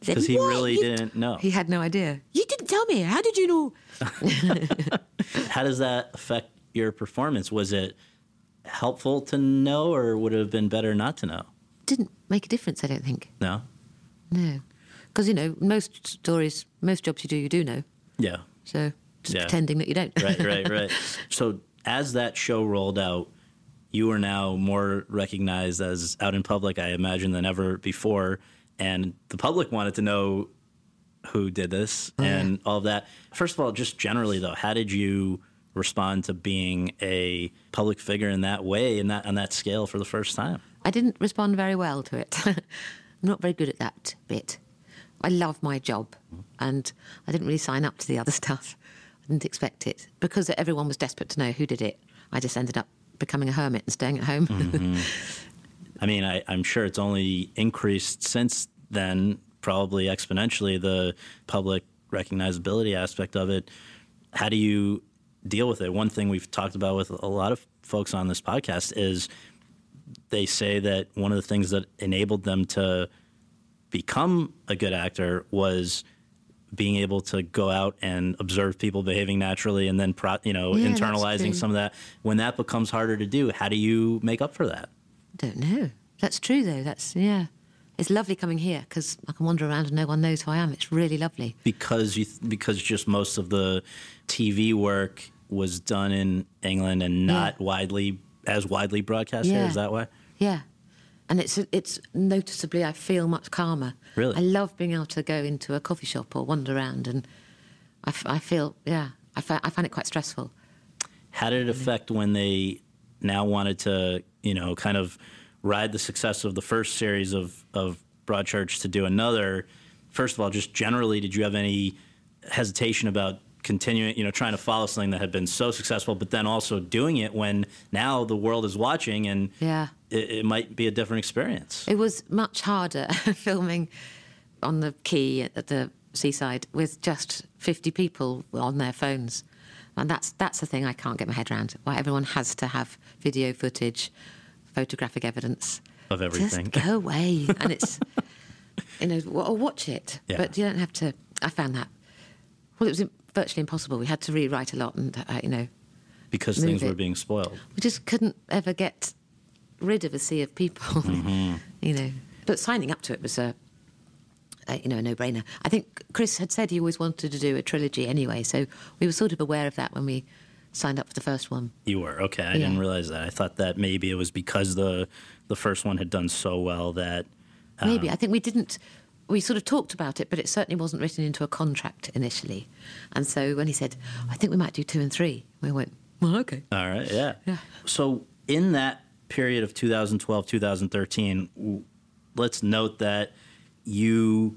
Because he really you didn't know. He had no idea. You didn't tell me. How did you know? How does that affect your performance? Was it helpful to know, or would it have been better not to know? Didn't make a difference, I don't think. No. No, because you know most stories, most jobs you do, you do know. Yeah. So just yeah. pretending that you don't. right, right, right. So as that show rolled out, you are now more recognized as out in public, I imagine, than ever before. And the public wanted to know who did this oh, and all of that. First of all, just generally though, how did you respond to being a public figure in that way and that on that scale for the first time? I didn't respond very well to it. I'm not very good at that bit. I love my job, and I didn't really sign up to the other stuff. I didn't expect it because everyone was desperate to know who did it. I just ended up becoming a hermit and staying at home. mm-hmm. I mean, I, I'm sure it's only increased since then, probably exponentially, the public recognizability aspect of it. How do you deal with it? One thing we've talked about with a lot of folks on this podcast is they say that one of the things that enabled them to become a good actor was being able to go out and observe people behaving naturally and then pro, you know yeah, internalizing some of that when that becomes harder to do how do you make up for that don't know that's true though that's yeah it's lovely coming here because I can wander around and no one knows who I am. It's really lovely. Because you, because just most of the TV work was done in England and not yeah. widely as widely broadcast yeah. here. Is that why? Yeah, and it's it's noticeably I feel much calmer. Really, I love being able to go into a coffee shop or wander around, and I, f- I feel yeah, I, f- I find it quite stressful. How did it affect when they now wanted to you know kind of ride the success of the first series of of Broadchurch to do another? First of all, just generally, did you have any hesitation about continuing, you know, trying to follow something that had been so successful, but then also doing it when now the world is watching and yeah. it, it might be a different experience. It was much harder filming on the quay at the seaside with just 50 people on their phones. And that's that's the thing I can't get my head around. Why everyone has to have video footage, photographic evidence of everything. Just go away, and it's you know, or watch it, yeah. but you don't have to. I found that well, it was virtually impossible. We had to rewrite a lot, and uh, you know, because things it. were being spoiled. We just couldn't ever get rid of a sea of people, mm-hmm. you know. But signing up to it was a, a you know, a no-brainer. I think Chris had said he always wanted to do a trilogy anyway, so we were sort of aware of that when we signed up for the first one. You were okay. I yeah. didn't realize that. I thought that maybe it was because the the first one had done so well that. Um, maybe I think we didn't we sort of talked about it, but it certainly wasn't written into a contract initially. And so when he said, I think we might do two and three, we went, well, okay. All right, yeah. yeah. So in that period of 2012, 2013, let's note that you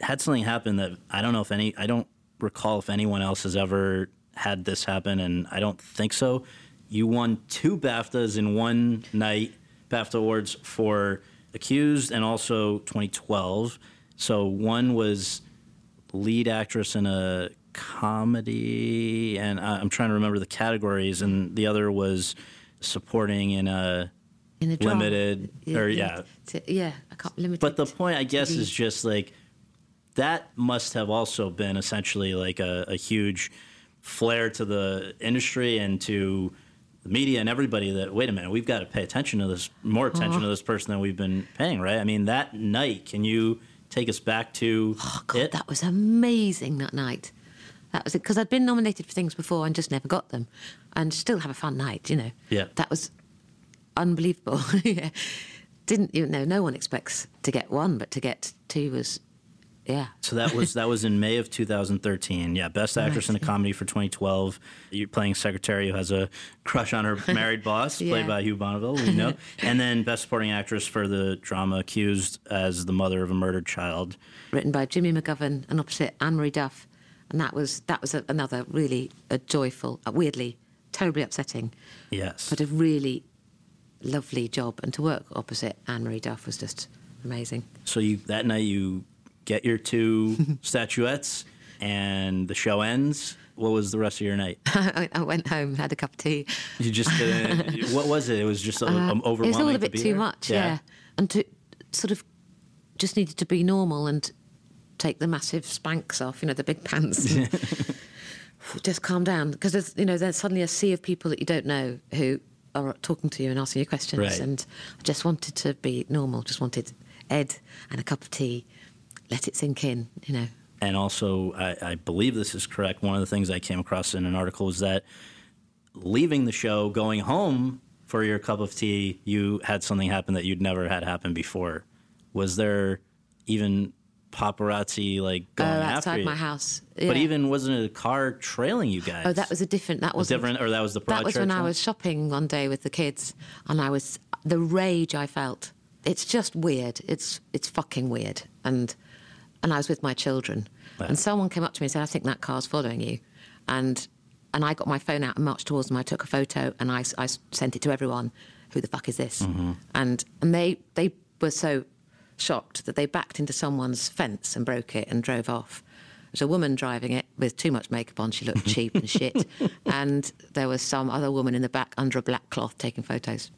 had something happen that I don't know if any, I don't recall if anyone else has ever had this happen, and I don't think so. You won two BAFTAs in one night, BAFTA awards for accused and also 2012. So one was lead actress in a comedy, and I'm trying to remember the categories, and the other was supporting in a in a limited yeah, or yeah yeah I can't limited. But the point, I guess, is just like that must have also been essentially like a, a huge flare to the industry and to the media and everybody that wait a minute we've got to pay attention to this more attention uh-huh. to this person than we've been paying right? I mean that night can you take us back to oh god it? that was amazing that night. That was it because i'd been nominated for things before and just never got them. And still have a fun night you know? Yeah. That was unbelievable yeah. Didn't you know no one expects to get one but to get two was yeah. So that was that was in May of 2013. Yeah, best actress right. in a comedy for 2012. You're playing secretary who has a crush on her married boss, yeah. played by Hugh Bonneville. We know. and then best supporting actress for the drama Accused as the mother of a murdered child, written by Jimmy McGovern and opposite Anne Marie Duff. And that was that was a, another really a joyful, uh, weirdly terribly upsetting. Yes. But a really lovely job, and to work opposite Anne Marie Duff was just amazing. So you that night you get your two statuettes, and the show ends. What was the rest of your night? I went home, had a cup of tea. You just uh, what was it? It was just uh, overwhelming. It was a bit too much, yeah. yeah. And to sort of just needed to be normal and take the massive Spanx off, you know, the big pants. just calm down because there's, you know, there's suddenly a sea of people that you don't know who are talking to you and asking you questions. Right. And I just wanted to be normal. Just wanted Ed and a cup of tea. Let it sink in, you know. And also, I, I believe this is correct. One of the things I came across in an article was that leaving the show, going home for your cup of tea, you had something happen that you'd never had happen before. Was there even paparazzi like Oh, going after you outside my house. But even wasn't it a car trailing you guys? Oh, that was a different. That was different, or that was the That was when Broadchurch I was shopping one day with the kids, and I was the rage I felt. It's just weird. It's it's fucking weird. And and I was with my children, and someone came up to me and said, "I think that car's following you," and and I got my phone out and marched towards them. I took a photo and I, I sent it to everyone. Who the fuck is this? Mm-hmm. And and they they were so shocked that they backed into someone's fence and broke it and drove off. There's a woman driving it with too much makeup on. She looked cheap and shit. And there was some other woman in the back under a black cloth taking photos.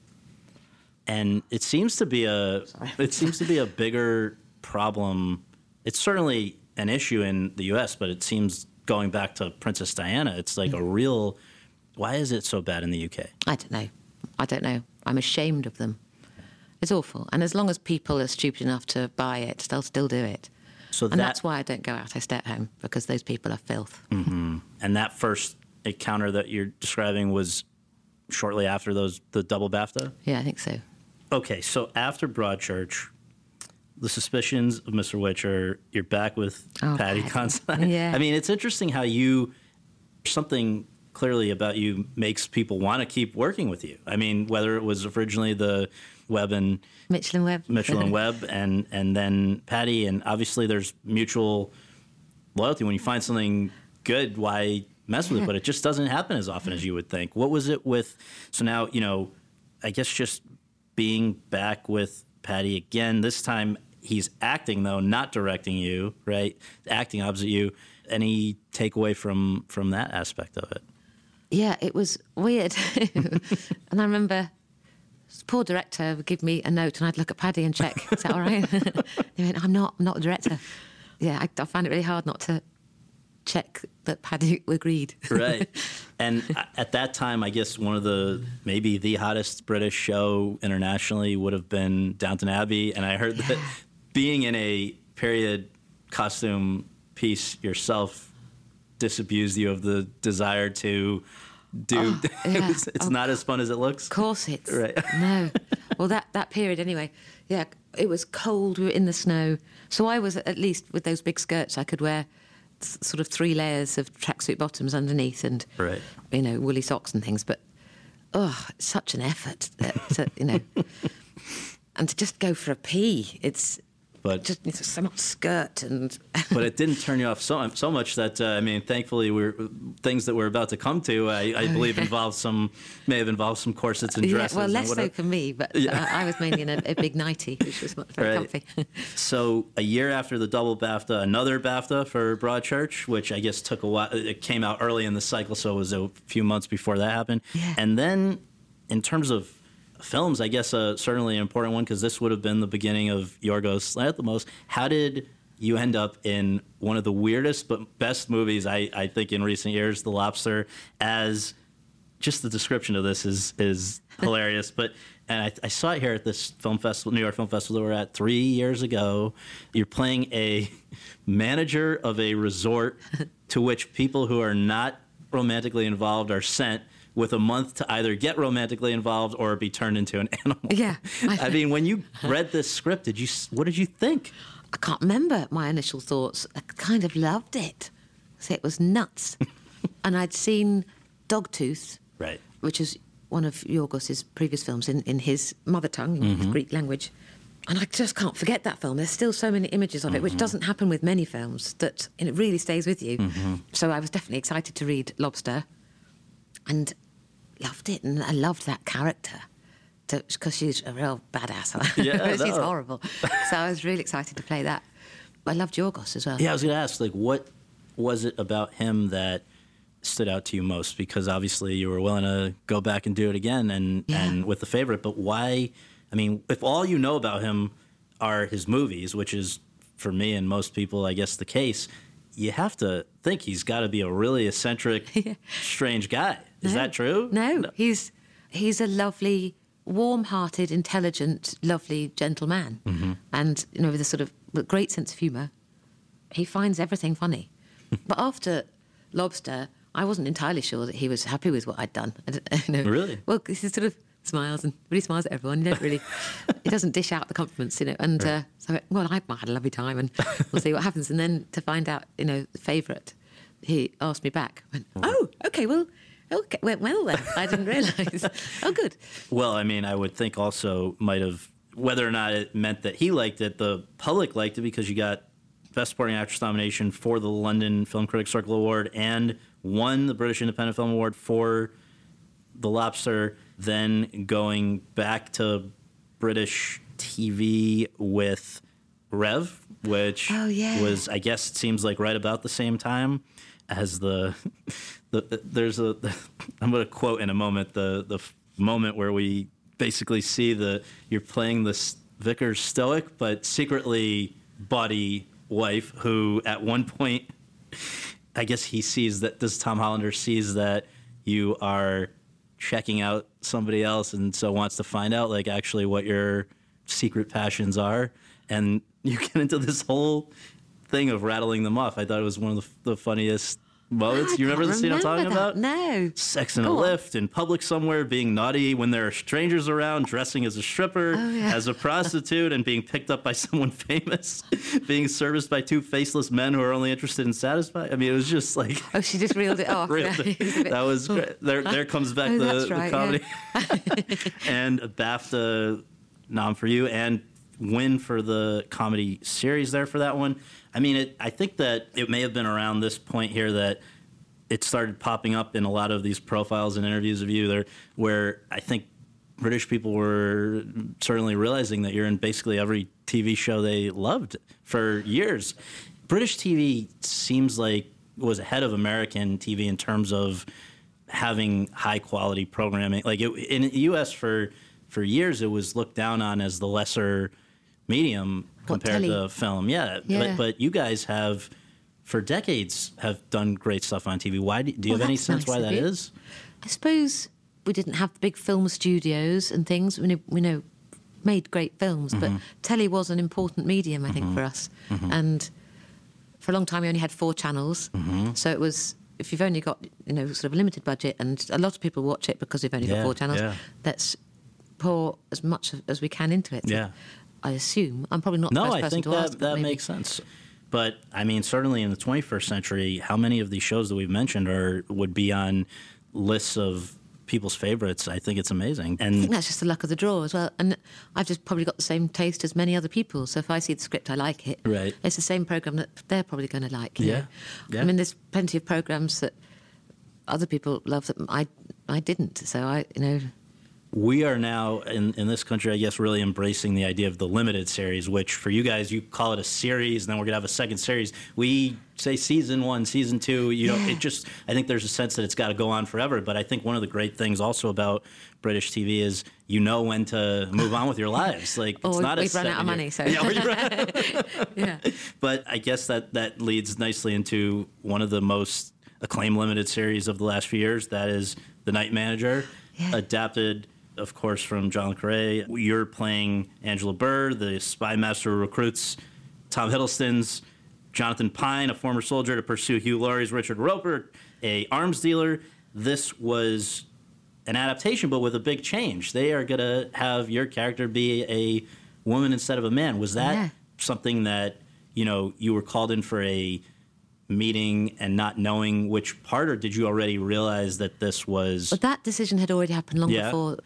and it seems to be a it seems to be a bigger problem. It's certainly an issue in the U.S., but it seems going back to Princess Diana, it's like a mm. real. Why is it so bad in the U.K.? I don't know. I don't know. I'm ashamed of them. It's awful. And as long as people are stupid enough to buy it, they'll still do it. So And that that's why I don't go out. I stay at home because those people are filth. Mm-hmm. and that first encounter that you're describing was shortly after those the double BAFTA. Yeah, I think so. Okay, so after Broadchurch, the suspicions of Mr. Whicher, you're back with Oh, Paddy Paddy. Considine. Yeah. I mean, it's interesting how you something clearly about you makes people want to keep working with you. I mean, whether it was originally the Webb and Mitchell and Webb. Mitchell and Webb, and and then Paddy, and obviously there's mutual loyalty. When you find something good, why mess with it? But it just doesn't happen as often as you would think. What was it with? So now you know, I guess just being back with Paddy again. This time he's acting though, not directing you, right? Acting opposite you. Any takeaway from from that aspect of it? Yeah, it was weird. and I remember poor director would give me a note and I'd look at Paddy and check, is that all right? they went, I'm not, I'm not a director. Yeah, I, I find it really hard not to check that Paddy agreed. right. And at that time, I guess one of the maybe the hottest British show internationally would have been Downton Abbey. And I heard that being in a period costume piece yourself disabused you of the desire to do. Oh, yeah. it's it's Oh, not as fun as it looks. Of course it's Right. no. Well, that that period anyway. Yeah, it was cold. We were in the snow, so I was at least with those big skirts. I could wear sort of three layers of tracksuit bottoms underneath, and Right. you know woolly socks and things. But oh, it's such an effort, uh, to, you know. and to just go for a pee, it's But just it's so much skirt and but it didn't turn you off so so much that uh, I mean, thankfully, we're things that we're about to come to. I, I believe involved some may have involved some corsets and yeah, dresses. well, and less so for me, but Yeah. I, I was mainly in a, a big nightie, which was not very Right. comfy. So a year after the double BAFTA, another BAFTA for Broadchurch, which I guess took a while. It came out early in the cycle, so it was a few months before that happened. Yeah. And then, in terms of films, I guess uh, certainly an important one because this would have been the beginning of Yorgos Lanthimos. How did you end up in one of the weirdest but best movies I, I think in recent years, The Lobster, as just the description of this is is hilarious. But and I, I saw it here at this film festival, New York Film Festival that we're at three years ago. You're playing a manager of a resort to which people who are not romantically involved are sent with a month to either get romantically involved or be turned into an animal. Yeah. I mean, when you read this script, did you what did you think? I can't remember my initial thoughts. I kind of loved it. So it was nuts. and I'd seen Dogtooth, Right. which is one of Yorgos's previous films in, in his mother tongue, his mm-hmm. Greek language. And I just can't forget that film. There's still so many images of it, which mm-hmm. doesn't happen with many films, that and it really stays with you. Mm-hmm. So I was definitely excited to read Lobster and loved it. And I loved that character because she's a real badass. Yeah, she's no. horrible. So I was really excited to play that. I loved Yorgos as well. Yeah, I was going to ask, like, what was it about him that stood out to you most? Because obviously you were willing to go back and do it again, and Yeah. and with the favorite. But why? I mean, if all you know about him are his movies, which is for me and most people, I guess, the case, you have to think he's got to be a really eccentric, strange guy. Is No. that true? No, he's he's a lovely, warm-hearted, intelligent, lovely, gentleman, Mm-hmm. and you know, with a sort of with great sense of humour. He finds everything funny. but after Lobster, I wasn't entirely sure that he was happy with what I'd done. I you know. Really? Well, he sort of smiles and really smiles at everyone. You don't really, he doesn't dish out the compliments, you know. And uh, so, I went, well, I, I had a lovely time, and we'll see what happens. And then to find out, you know, the favourite, he asked me back. I went, oh, okay, well, okay, went well then. I didn't realise. oh, good. Well, I mean, I would think also might have whether or not it meant that he liked it, the public liked it because you got Best Supporting Actress nomination for the London Film Critics Circle Award and won the British Independent Film Award for The Lobster. Then going back to British TV with Rev, which Oh, yeah. was, I guess, it seems like right about the same time as the, the there's a I'm going to quote in a moment the the moment where we basically see the you're playing this vicar's stoic but secretly body wife who at one point I guess he sees that this Tom Hollander sees that you are checking out somebody else and so wants to find out like actually what your secret passions are and you get into this whole thing of rattling them off. I thought it was one of the, the funniest moments. You remember the scene I'm talking remember about? No. Sex in a on. lift in public somewhere, being naughty when there are strangers around, dressing as a stripper, Oh, yeah. as a prostitute, and being picked up by someone famous, being serviced by two faceless men who are only interested in satisfying. I mean, it was just like Oh, she just reeled it off. Yeah, it bit- that was great. There, there comes back Oh, the, that's the right, comedy, and a BAFTA nom for you, and win for the comedy series there for that one. I mean, it, I think that it may have been around this point here that it started popping up in a lot of these profiles and interviews of you there, where I think British people were certainly realizing that you're in basically every TV show they loved for years. British TV seems like was ahead of American TV in terms of having high quality programming. Like it, in the U.S. for for years, it was looked down on as the lesser medium compared telly? to film. Yeah, Yeah. But, but you guys have for decades have done great stuff on TV. Why do, do you Well, have any sense nice why that is? I suppose we didn't have the big film studios and things. We know, we know made great films, but mm-hmm. telly was an important medium, I think, for us. Mm-hmm. Mm-hmm. And for a long time, we only had four channels, so it was. If you've only got you know sort of a limited budget, and a lot of people watch it because you've only Yeah, got four channels, yeah. let's pour as much as we can into it. Yeah. I assume I'm probably not the No, first I person think to ask. that but that maybe- makes sense. But I mean, certainly in the 21st century, how many of these shows that we've mentioned are would be on lists of people's favorites? I think it's amazing. And I think that's just the luck of the draw as well. And I've just probably got the same taste as many other people. So if I see the script, I like it. Right. It's the same program that they're probably going to like. Yeah. know. Yeah. I mean, there's plenty of programs that other people love that I I didn't. So I, you know, we are now in, in this country, I guess, really embracing the idea of the limited series, which for you guys, you call it a series, and then we're gonna have a second series. We say season one, season two. You know, it just I think there's a sense that it's got to go on forever. But I think one of the great things also about British TV is you know when to move on with your lives. Like it's Or not a we've run out of money, so- Yeah, or you run- yeah. but I guess that that leads nicely into one of the most acclaimed limited series of the last few years. That is The Night Manager, Yeah. adapted, of course, from John Carre. You're playing Angela Burr, the spy master who recruits Tom Hiddleston's Jonathan Pine, a former soldier, to pursue Hugh Laurie's Richard Roper, a arms dealer. This was an adaptation, but with a big change. They are going to have your character be a woman instead of a man. Was that Yeah. something that you know you were called in for a meeting and not knowing which part, or did you already realize that this was? But that decision had already happened long Yeah. before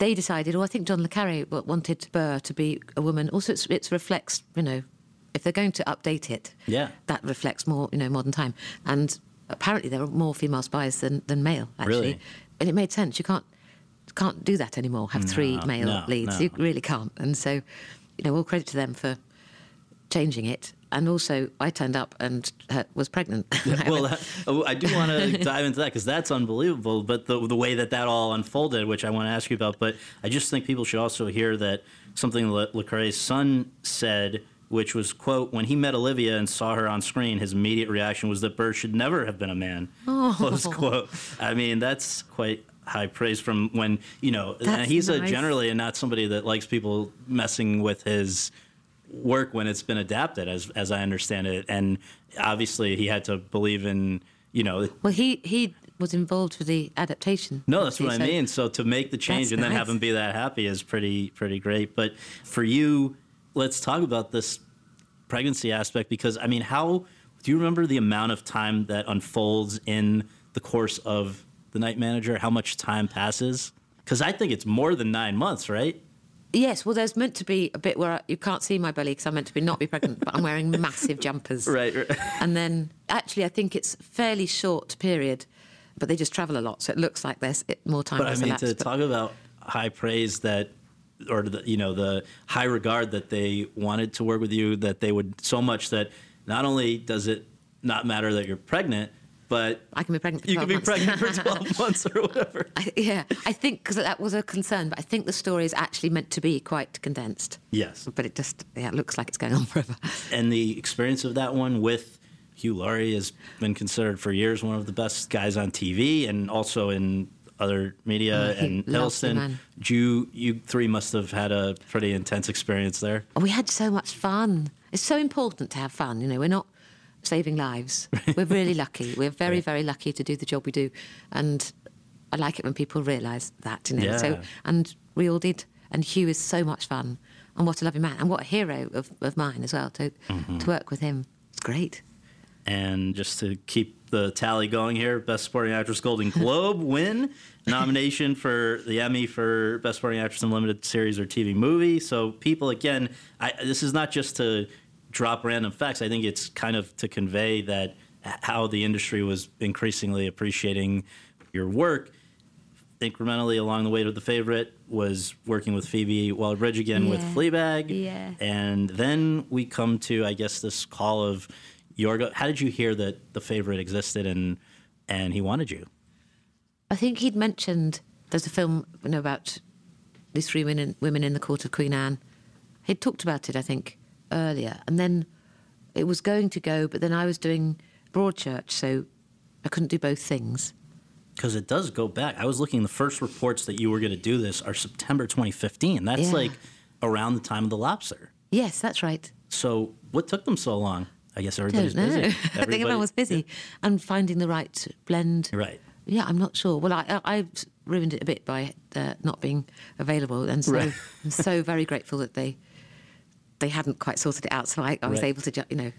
they decided. Or I think John le Carre wanted Burr to be a woman. Also, it's, it reflects, you know, if they're going to update it, Yeah. that reflects more, you know, modern time. And apparently, there are more female spies than, than male. Actually, Really? and it made sense. You can't can't do that anymore. Have three male no, leads. no. You really can't. And so, you know, all credit to them for changing it. And also I turned up and uh, was pregnant. well, that, oh, I do want to dive into that because that's unbelievable. But the the way that that all unfolded, which I want to ask you about, but I just think people should also hear that something Le- Lecrae's son said, which was quote when he met Olivia and saw her on screen, his immediate reaction was that Burr should never have been a man. Oh. Close quote. I mean, that's quite high praise from when you know he's a generally and not somebody that likes people messing with his work when it's been adapted as as I understand it. And obviously he had to believe in you know well, he he was involved with the adaptation. no that's what I mean. So to make the change and then have him be that happy is pretty pretty great. But for you let's talk about this pregnancy aspect because I mean how do you remember the amount of time that unfolds in the course of the night manager? How much time passes? Because I think it's more than 9 months right Yes, well, there's meant to be a bit where I, you can't see my belly because I'm meant to be not be pregnant, but I'm wearing massive jumpers. right, right. And then, actually, I think it's fairly short period, but they just travel a lot, so it looks like there's it- more time. But I has mean, elapsed, to but- talk about high praise that, or the, you know, the high regard that they wanted to work with you, that they would so much that not only does it not matter that you're pregnant, but I can be pregnant. For you can 12 be months. pregnant for 12 months or whatever. I, yeah, I think because that was a concern, but I think the story is actually meant to be quite condensed. Yes. But it just yeah, it looks like it's going on forever. And the experience of that one with Hugh Laurie has been considered for years one of the best guys on TV and also in other media Oh, and loves the Hiddleston. man. You, you three must have had a pretty intense experience there. We had so much fun. It's so important to have fun. You know, we're not saving lives. We're really lucky. We're very, Right. very lucky to do the job we do, and I like it when people realise that. You know, Yeah. so and we all did. And Hugh is so much fun, and what a lovely man, and what a hero of, of mine as well. To Mm-hmm. to work with him, it's great. And just to keep the tally going here, Best Supporting Actress Golden Globe win, nomination for the Emmy for Best Supporting Actress in Limited Series or TV Movie. So people, again, I, this is not just to drop random facts. I think it's kind of to convey that how the industry was increasingly appreciating your work. Incrementally along the way to the favorite was working with Phoebe Waller-Bridge again with Fleabag, Yeah. and then we come to I guess this call of Yorgo. How did you hear that the favorite existed and and he wanted you? I think he'd mentioned there's a film you know about these three women women in the court of Queen Anne. He'd talked about it, I think, earlier, and then it was going to go, but then I was doing Broadchurch, so I couldn't do both things. Because it does go back. I was looking. The first reports that you were going to do this are September 2015. That's Yeah. like around the time of the lobster. Yes, that's right. So what took them so long? I guess everybody's don't know. busy. I think everyone was busy and finding the right blend. Right. Yeah, I'm not sure. Well, I, I, I ruined it a bit by uh, not being available, and so Right. I'm so very grateful that they they hadn't quite sorted it out. So I, I was Right. able to, ju- you know,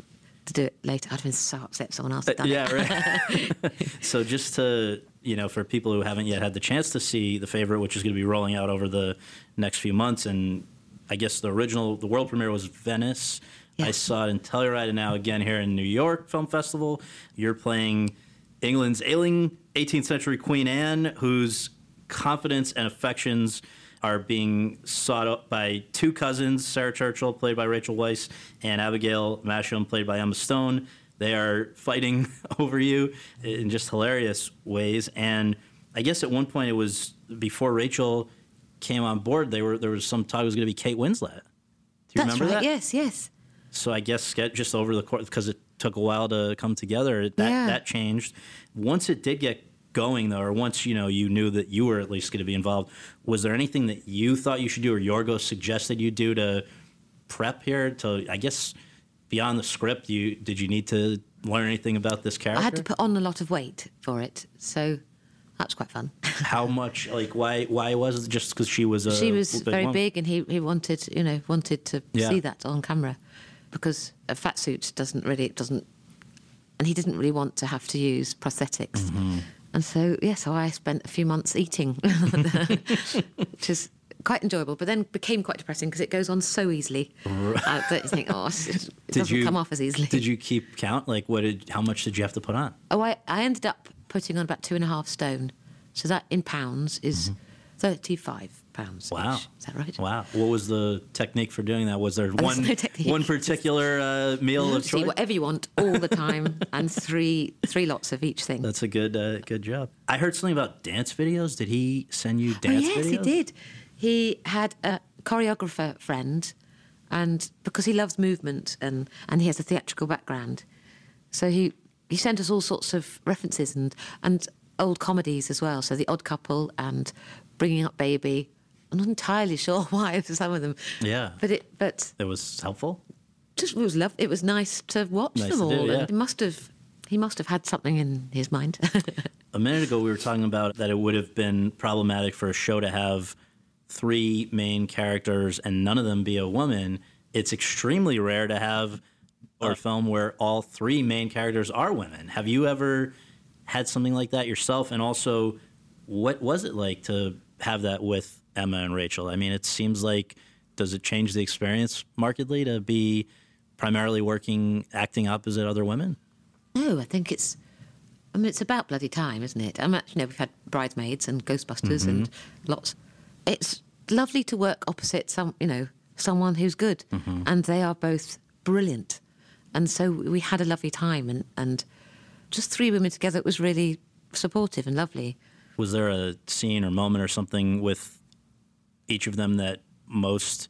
to do it later. I'd have been so upset if someone else had Uh, done it. yeah, right. so just to you know, for people who haven't yet had the chance to see the favorite, which is going to be rolling out over the next few months, and I guess the original, the world premiere was Venice. I saw it in Telluride, and now again here in New York Film Festival. You're playing England's ailing 18th century Queen Anne, whose confidence and affections are being sought out by two cousins, Sarah Churchill, played by Rachel Weisz, and Abigail Masham, played by Emma Stone. They are fighting over you in just hilarious ways. And I guess at one point it was before Rachel came on board, they were there was some talk it was going to be Kate Winslet. Do you That's remember right. that? Yes, yes. So I guess just over the course because it took a while to come together. That Yeah. that changed. Once it did get going though, or once you know you knew that you were at least going to be involved, was there anything that you thought you should do, or Yorgos suggested you do to prep here? To I guess beyond the script, you did you need to learn anything about this character? I had to put on a lot of weight for it, so that's quite fun. How much? Like why? Why was it just because she was a she was big very woman? big, and he, he wanted you know wanted to Yeah. see that on camera because a fat suit doesn't really it doesn't, and he didn't really want to have to use prosthetics. Mm-hmm. And so yeah, so I spent a few months eating, which is quite enjoyable, but then became quite depressing because it goes on so easily uh, that you think, oh, it doesn't come off as easily. Did you keep count? Like what did? How much did you have to put on? Oh, I, I ended up putting on about two and a half stone. So that in pounds is thirty-five pounds. Wow, each. is that right? Wow. What was the technique for doing that? Was there There's one no one particular uh, meal of choice? whatever you want all the time, and three three lots of each thing. That's a good uh, good job. I heard something about dance videos. Did he send you dance oh, yes, videos? he did. He had a choreographer friend, and because he loves movement and, and he has a theatrical background, so he, he sent us all sorts of references and, and old comedies as well. So The Odd Couple and Bringing Up Baby. I'm not entirely sure why for some of them. Yeah. But it but It was helpful. just it was love. It was nice to watch Nice them to do, all. yeah. And he must have he must have had something in his mind. A minute ago, we were talking about that it would have been problematic for a show to have three main characters and none of them be a woman. It's extremely rare to have a uh, film where all three main characters are women. Have you ever had something like that yourself? And also, what was it like to have that with Emma and Rachel? I mean, it seems like does it change the experience markedly to be primarily working acting opposite other women? No, I think it's. I mean, it's about bloody time, isn't it? I mean, you know, we've had bridesmaids and Ghostbusters and mm-hmm. lots. It's lovely to work opposite some, you know, someone who's good, mm-hmm. and they are both brilliant. And so we had a lovely time, and and just three women together. It was really supportive and lovely. Was there a scene or moment or something with each of them that most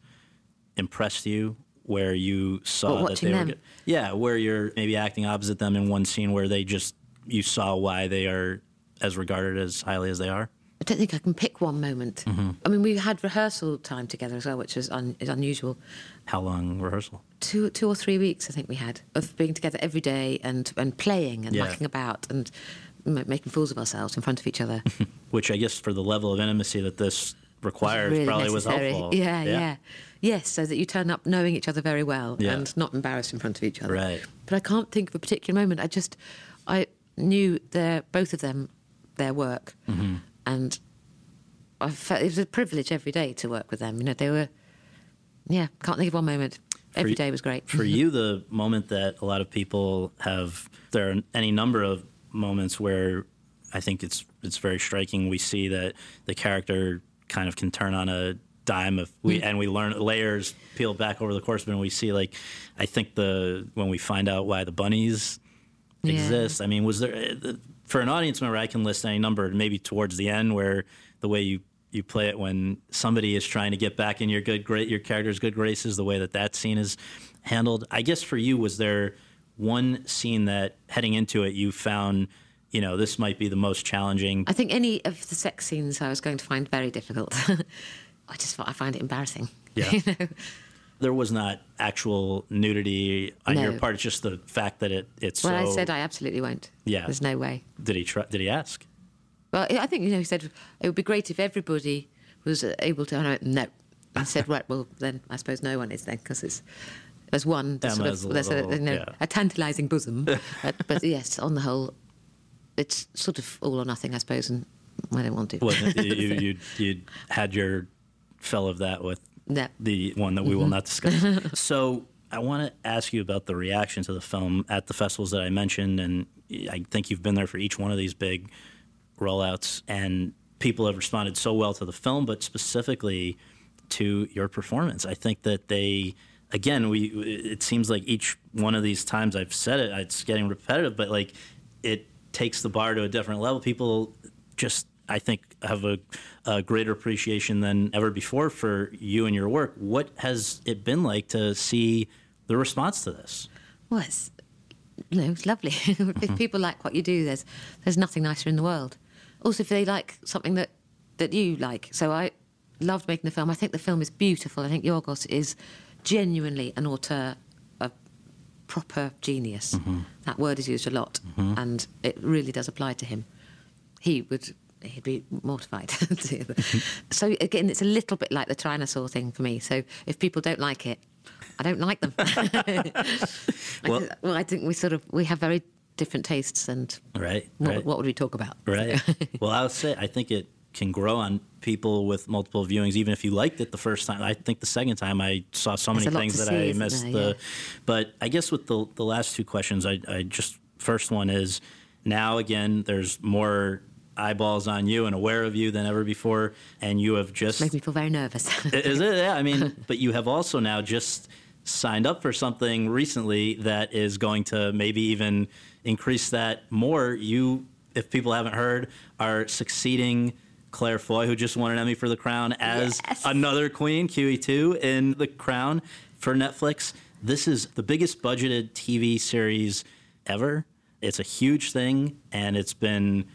impressed you, where you saw What, that they were good? Yeah, where you're maybe acting opposite them in one scene where they just you saw why they are as regarded as highly as they are. I don't think I can pick one moment. Mm-hmm. I mean, we had rehearsal time together as well, which was un- is unusual. How long rehearsal? two two or three weeks I think we had of being together every day and and playing and Yeah. mucking about and m- making fools of ourselves in front of each other. Which I guess for the level of intimacy that this requires really probably necessary. was helpful. Yeah, yeah, Yes, so that you turn up knowing each other very well Yeah. and not embarrassed in front of each other. Right. But I can't think of a particular moment. I just I knew their both of them their work Mm-hmm. and I felt it was a privilege every day to work with them. You know, they were yeah, can't think of one moment. Every y- day was great. For you, the moment that a lot of people have, there are any number of moments where I think it's it's very striking. We see that the character kind of can turn on a dime of we Mm. and we learn layers peel back over the course of it and we see like I think the when we find out why the bunnies Yeah. exist. I mean, was there uh, for an audience member? I can list any number, maybe towards the end, where the way you you play it when somebody is trying to get back in your good great your character's good graces, the way that that scene is handled. I guess for you, was there one scene that heading into it you found, you know, this might be the most challenging? I think any of the sex scenes I was going to find very difficult. I just I find it embarrassing. Yeah. you know? There was not actual nudity on your No. part. It's just the fact that it it's Well, so. I said I absolutely won't. Yeah. There's no way. did he try, did he ask? Well, I think you know he said it would be great if everybody was uh, able to. I went, no. I said right. Well, then I suppose no one is then because it's there's one sort of a there's a, you know, yeah. a tantalising bosom, but, but yes, on the whole, it's sort of all or nothing, I suppose, and I don't want to. Well, you, you you had your fill of that with No. the one that we will mm-hmm. not discuss. so I want to ask you about the reaction to the film at the festivals that I mentioned, and I think you've been there for each one of these big rollouts, and people have responded so well to the film, but specifically to your performance. I think that they. Again, we. It seems like each one of these times I've said it, it's getting repetitive, but like, it takes the bar to a different level. People just I think have a, a greater appreciation than ever before for you and your work. What has it been like to see the response to this? Well, it's, you know, it's lovely. if mm-hmm. people like what you do, there's there's nothing nicer in the world. Also, if they like something that that you like, so I loved making the film. I think the film is beautiful. I think Yorgos is genuinely an auteur, proper genius. Mm-hmm. That word is used a lot, mm-hmm. and it really does apply to him. He would. He'd be mortified. Mm-hmm. so again, it's a little bit like the Tyrannosaur thing for me. So if people don't like it, I don't like them. Well- well, well, I think we sort of we have very different tastes, and Right, what, right, what would we talk about? right. well, I would say I think it can grow on people with multiple viewings. Even if you liked it the first time, I think the second time I saw so many things that see, I missed there? the. Yeah. But I guess with the the last two questions, I, I just first one is now again there's more eyeballs on you and aware of you than ever before. And you have just. Makes me feel very nervous. is it? Yeah. I mean, but you have also now just signed up for something recently that is going to maybe even increase that more. You, if people haven't heard, are succeeding Claire Foy, who just won an Emmy for The Crown, as Yes. another queen, QE2, in The Crown for Netflix. This is the biggest budgeted TV series ever. It's a huge thing, and it's been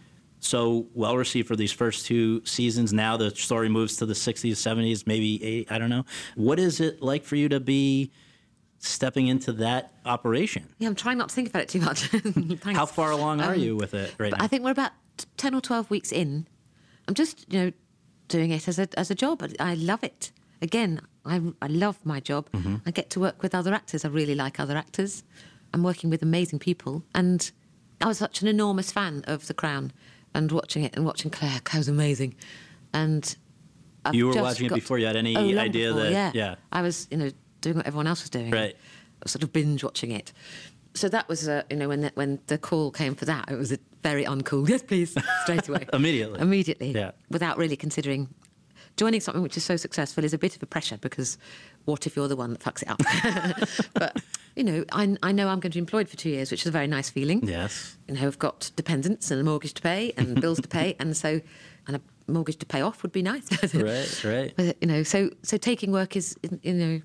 so well received for these first two seasons. Now the story moves to the 60s, 70s, maybe eight, I don't know. What is it like for you to be stepping into that operation? yeah, I'm trying not to think about it too much. How far along are Um, you with it right now? I think we're about 10 or 12 weeks in. I'm just, you know, doing it as a, as a job. I- I love it. Again, I, I love my job. Mm-hmm. I get to work with other actors. I really like other actors. I'm working with amazing people. And I was such an enormous fan of The Crown and watching it and watching Claire. Claire was amazing. And I've You were watching it before you had any Oh, idea before, that- yeah. yeah. I was, you know, doing what everyone else was doing. Right. Sort of binge watching it. So that was, uh, you know, when the, when the call came for that, it was a very uncool. Yes, please, straight away. Immediately. Immediately. Yeah. Without really considering. Joining something which is so successful is a bit of a pressure because what if you're the one that fucks it up? but, you know, I, I know I'm going to be employed for two years, which is a very nice feeling yes. you know, I've got dependents and a mortgage to pay and bills to pay, and so and a mortgage to pay off would be nice. Right, right. But, you know, so so taking work is you know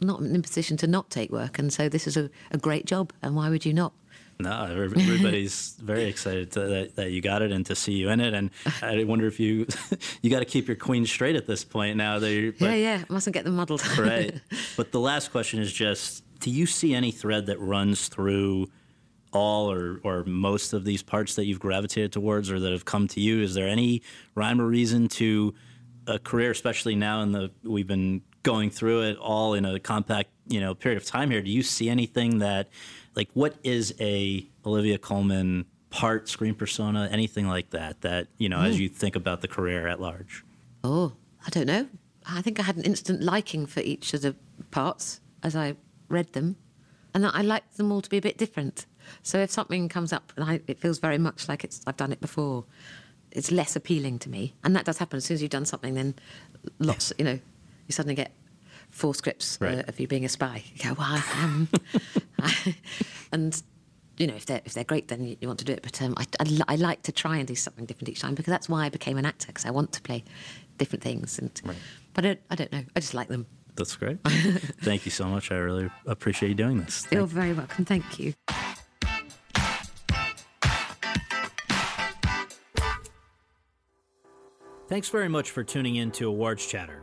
not in a position to not take work, and so this is a, a great job, and why would you not? No, everybody's very excited to, that, that you got it and to see you in it. And I wonder if you you got to keep your queen straight at this point now. That you're, but, yeah, yeah, mustn't get them muddled. right. But the last question is just: Do you see any thread that runs through all or or most of these parts that you've gravitated towards or that have come to you? Is there any rhyme or reason to a career, especially now in the we've been going through it all in a compact you know period of time here? Do you see anything that like what is a Olivia Colman part, screen persona, anything like that that you know as hmm. you think about the career at large? Oh, I don't know. I think I had an instant liking for each of the parts as I read them, and I liked them all to be a bit different. So if something comes up and I, it feels very much like it's I've done it before, it's less appealing to me. And that does happen as soon as you've done something. Then lots, you know, you suddenly get four scripts Right. uh, of you being a spy. You go, well, um, and you know, if they're if they're great, then you, you want to do it. But um, I, I, li- I like to try and do something different each time because that's why I became an actor because I want to play different things. And but I don't, I don't know. I just like them. That's great. Thank you so much. I really appreciate you doing this. You're very welcome. Thank you. Thanks very much for tuning in to Awards Chatter.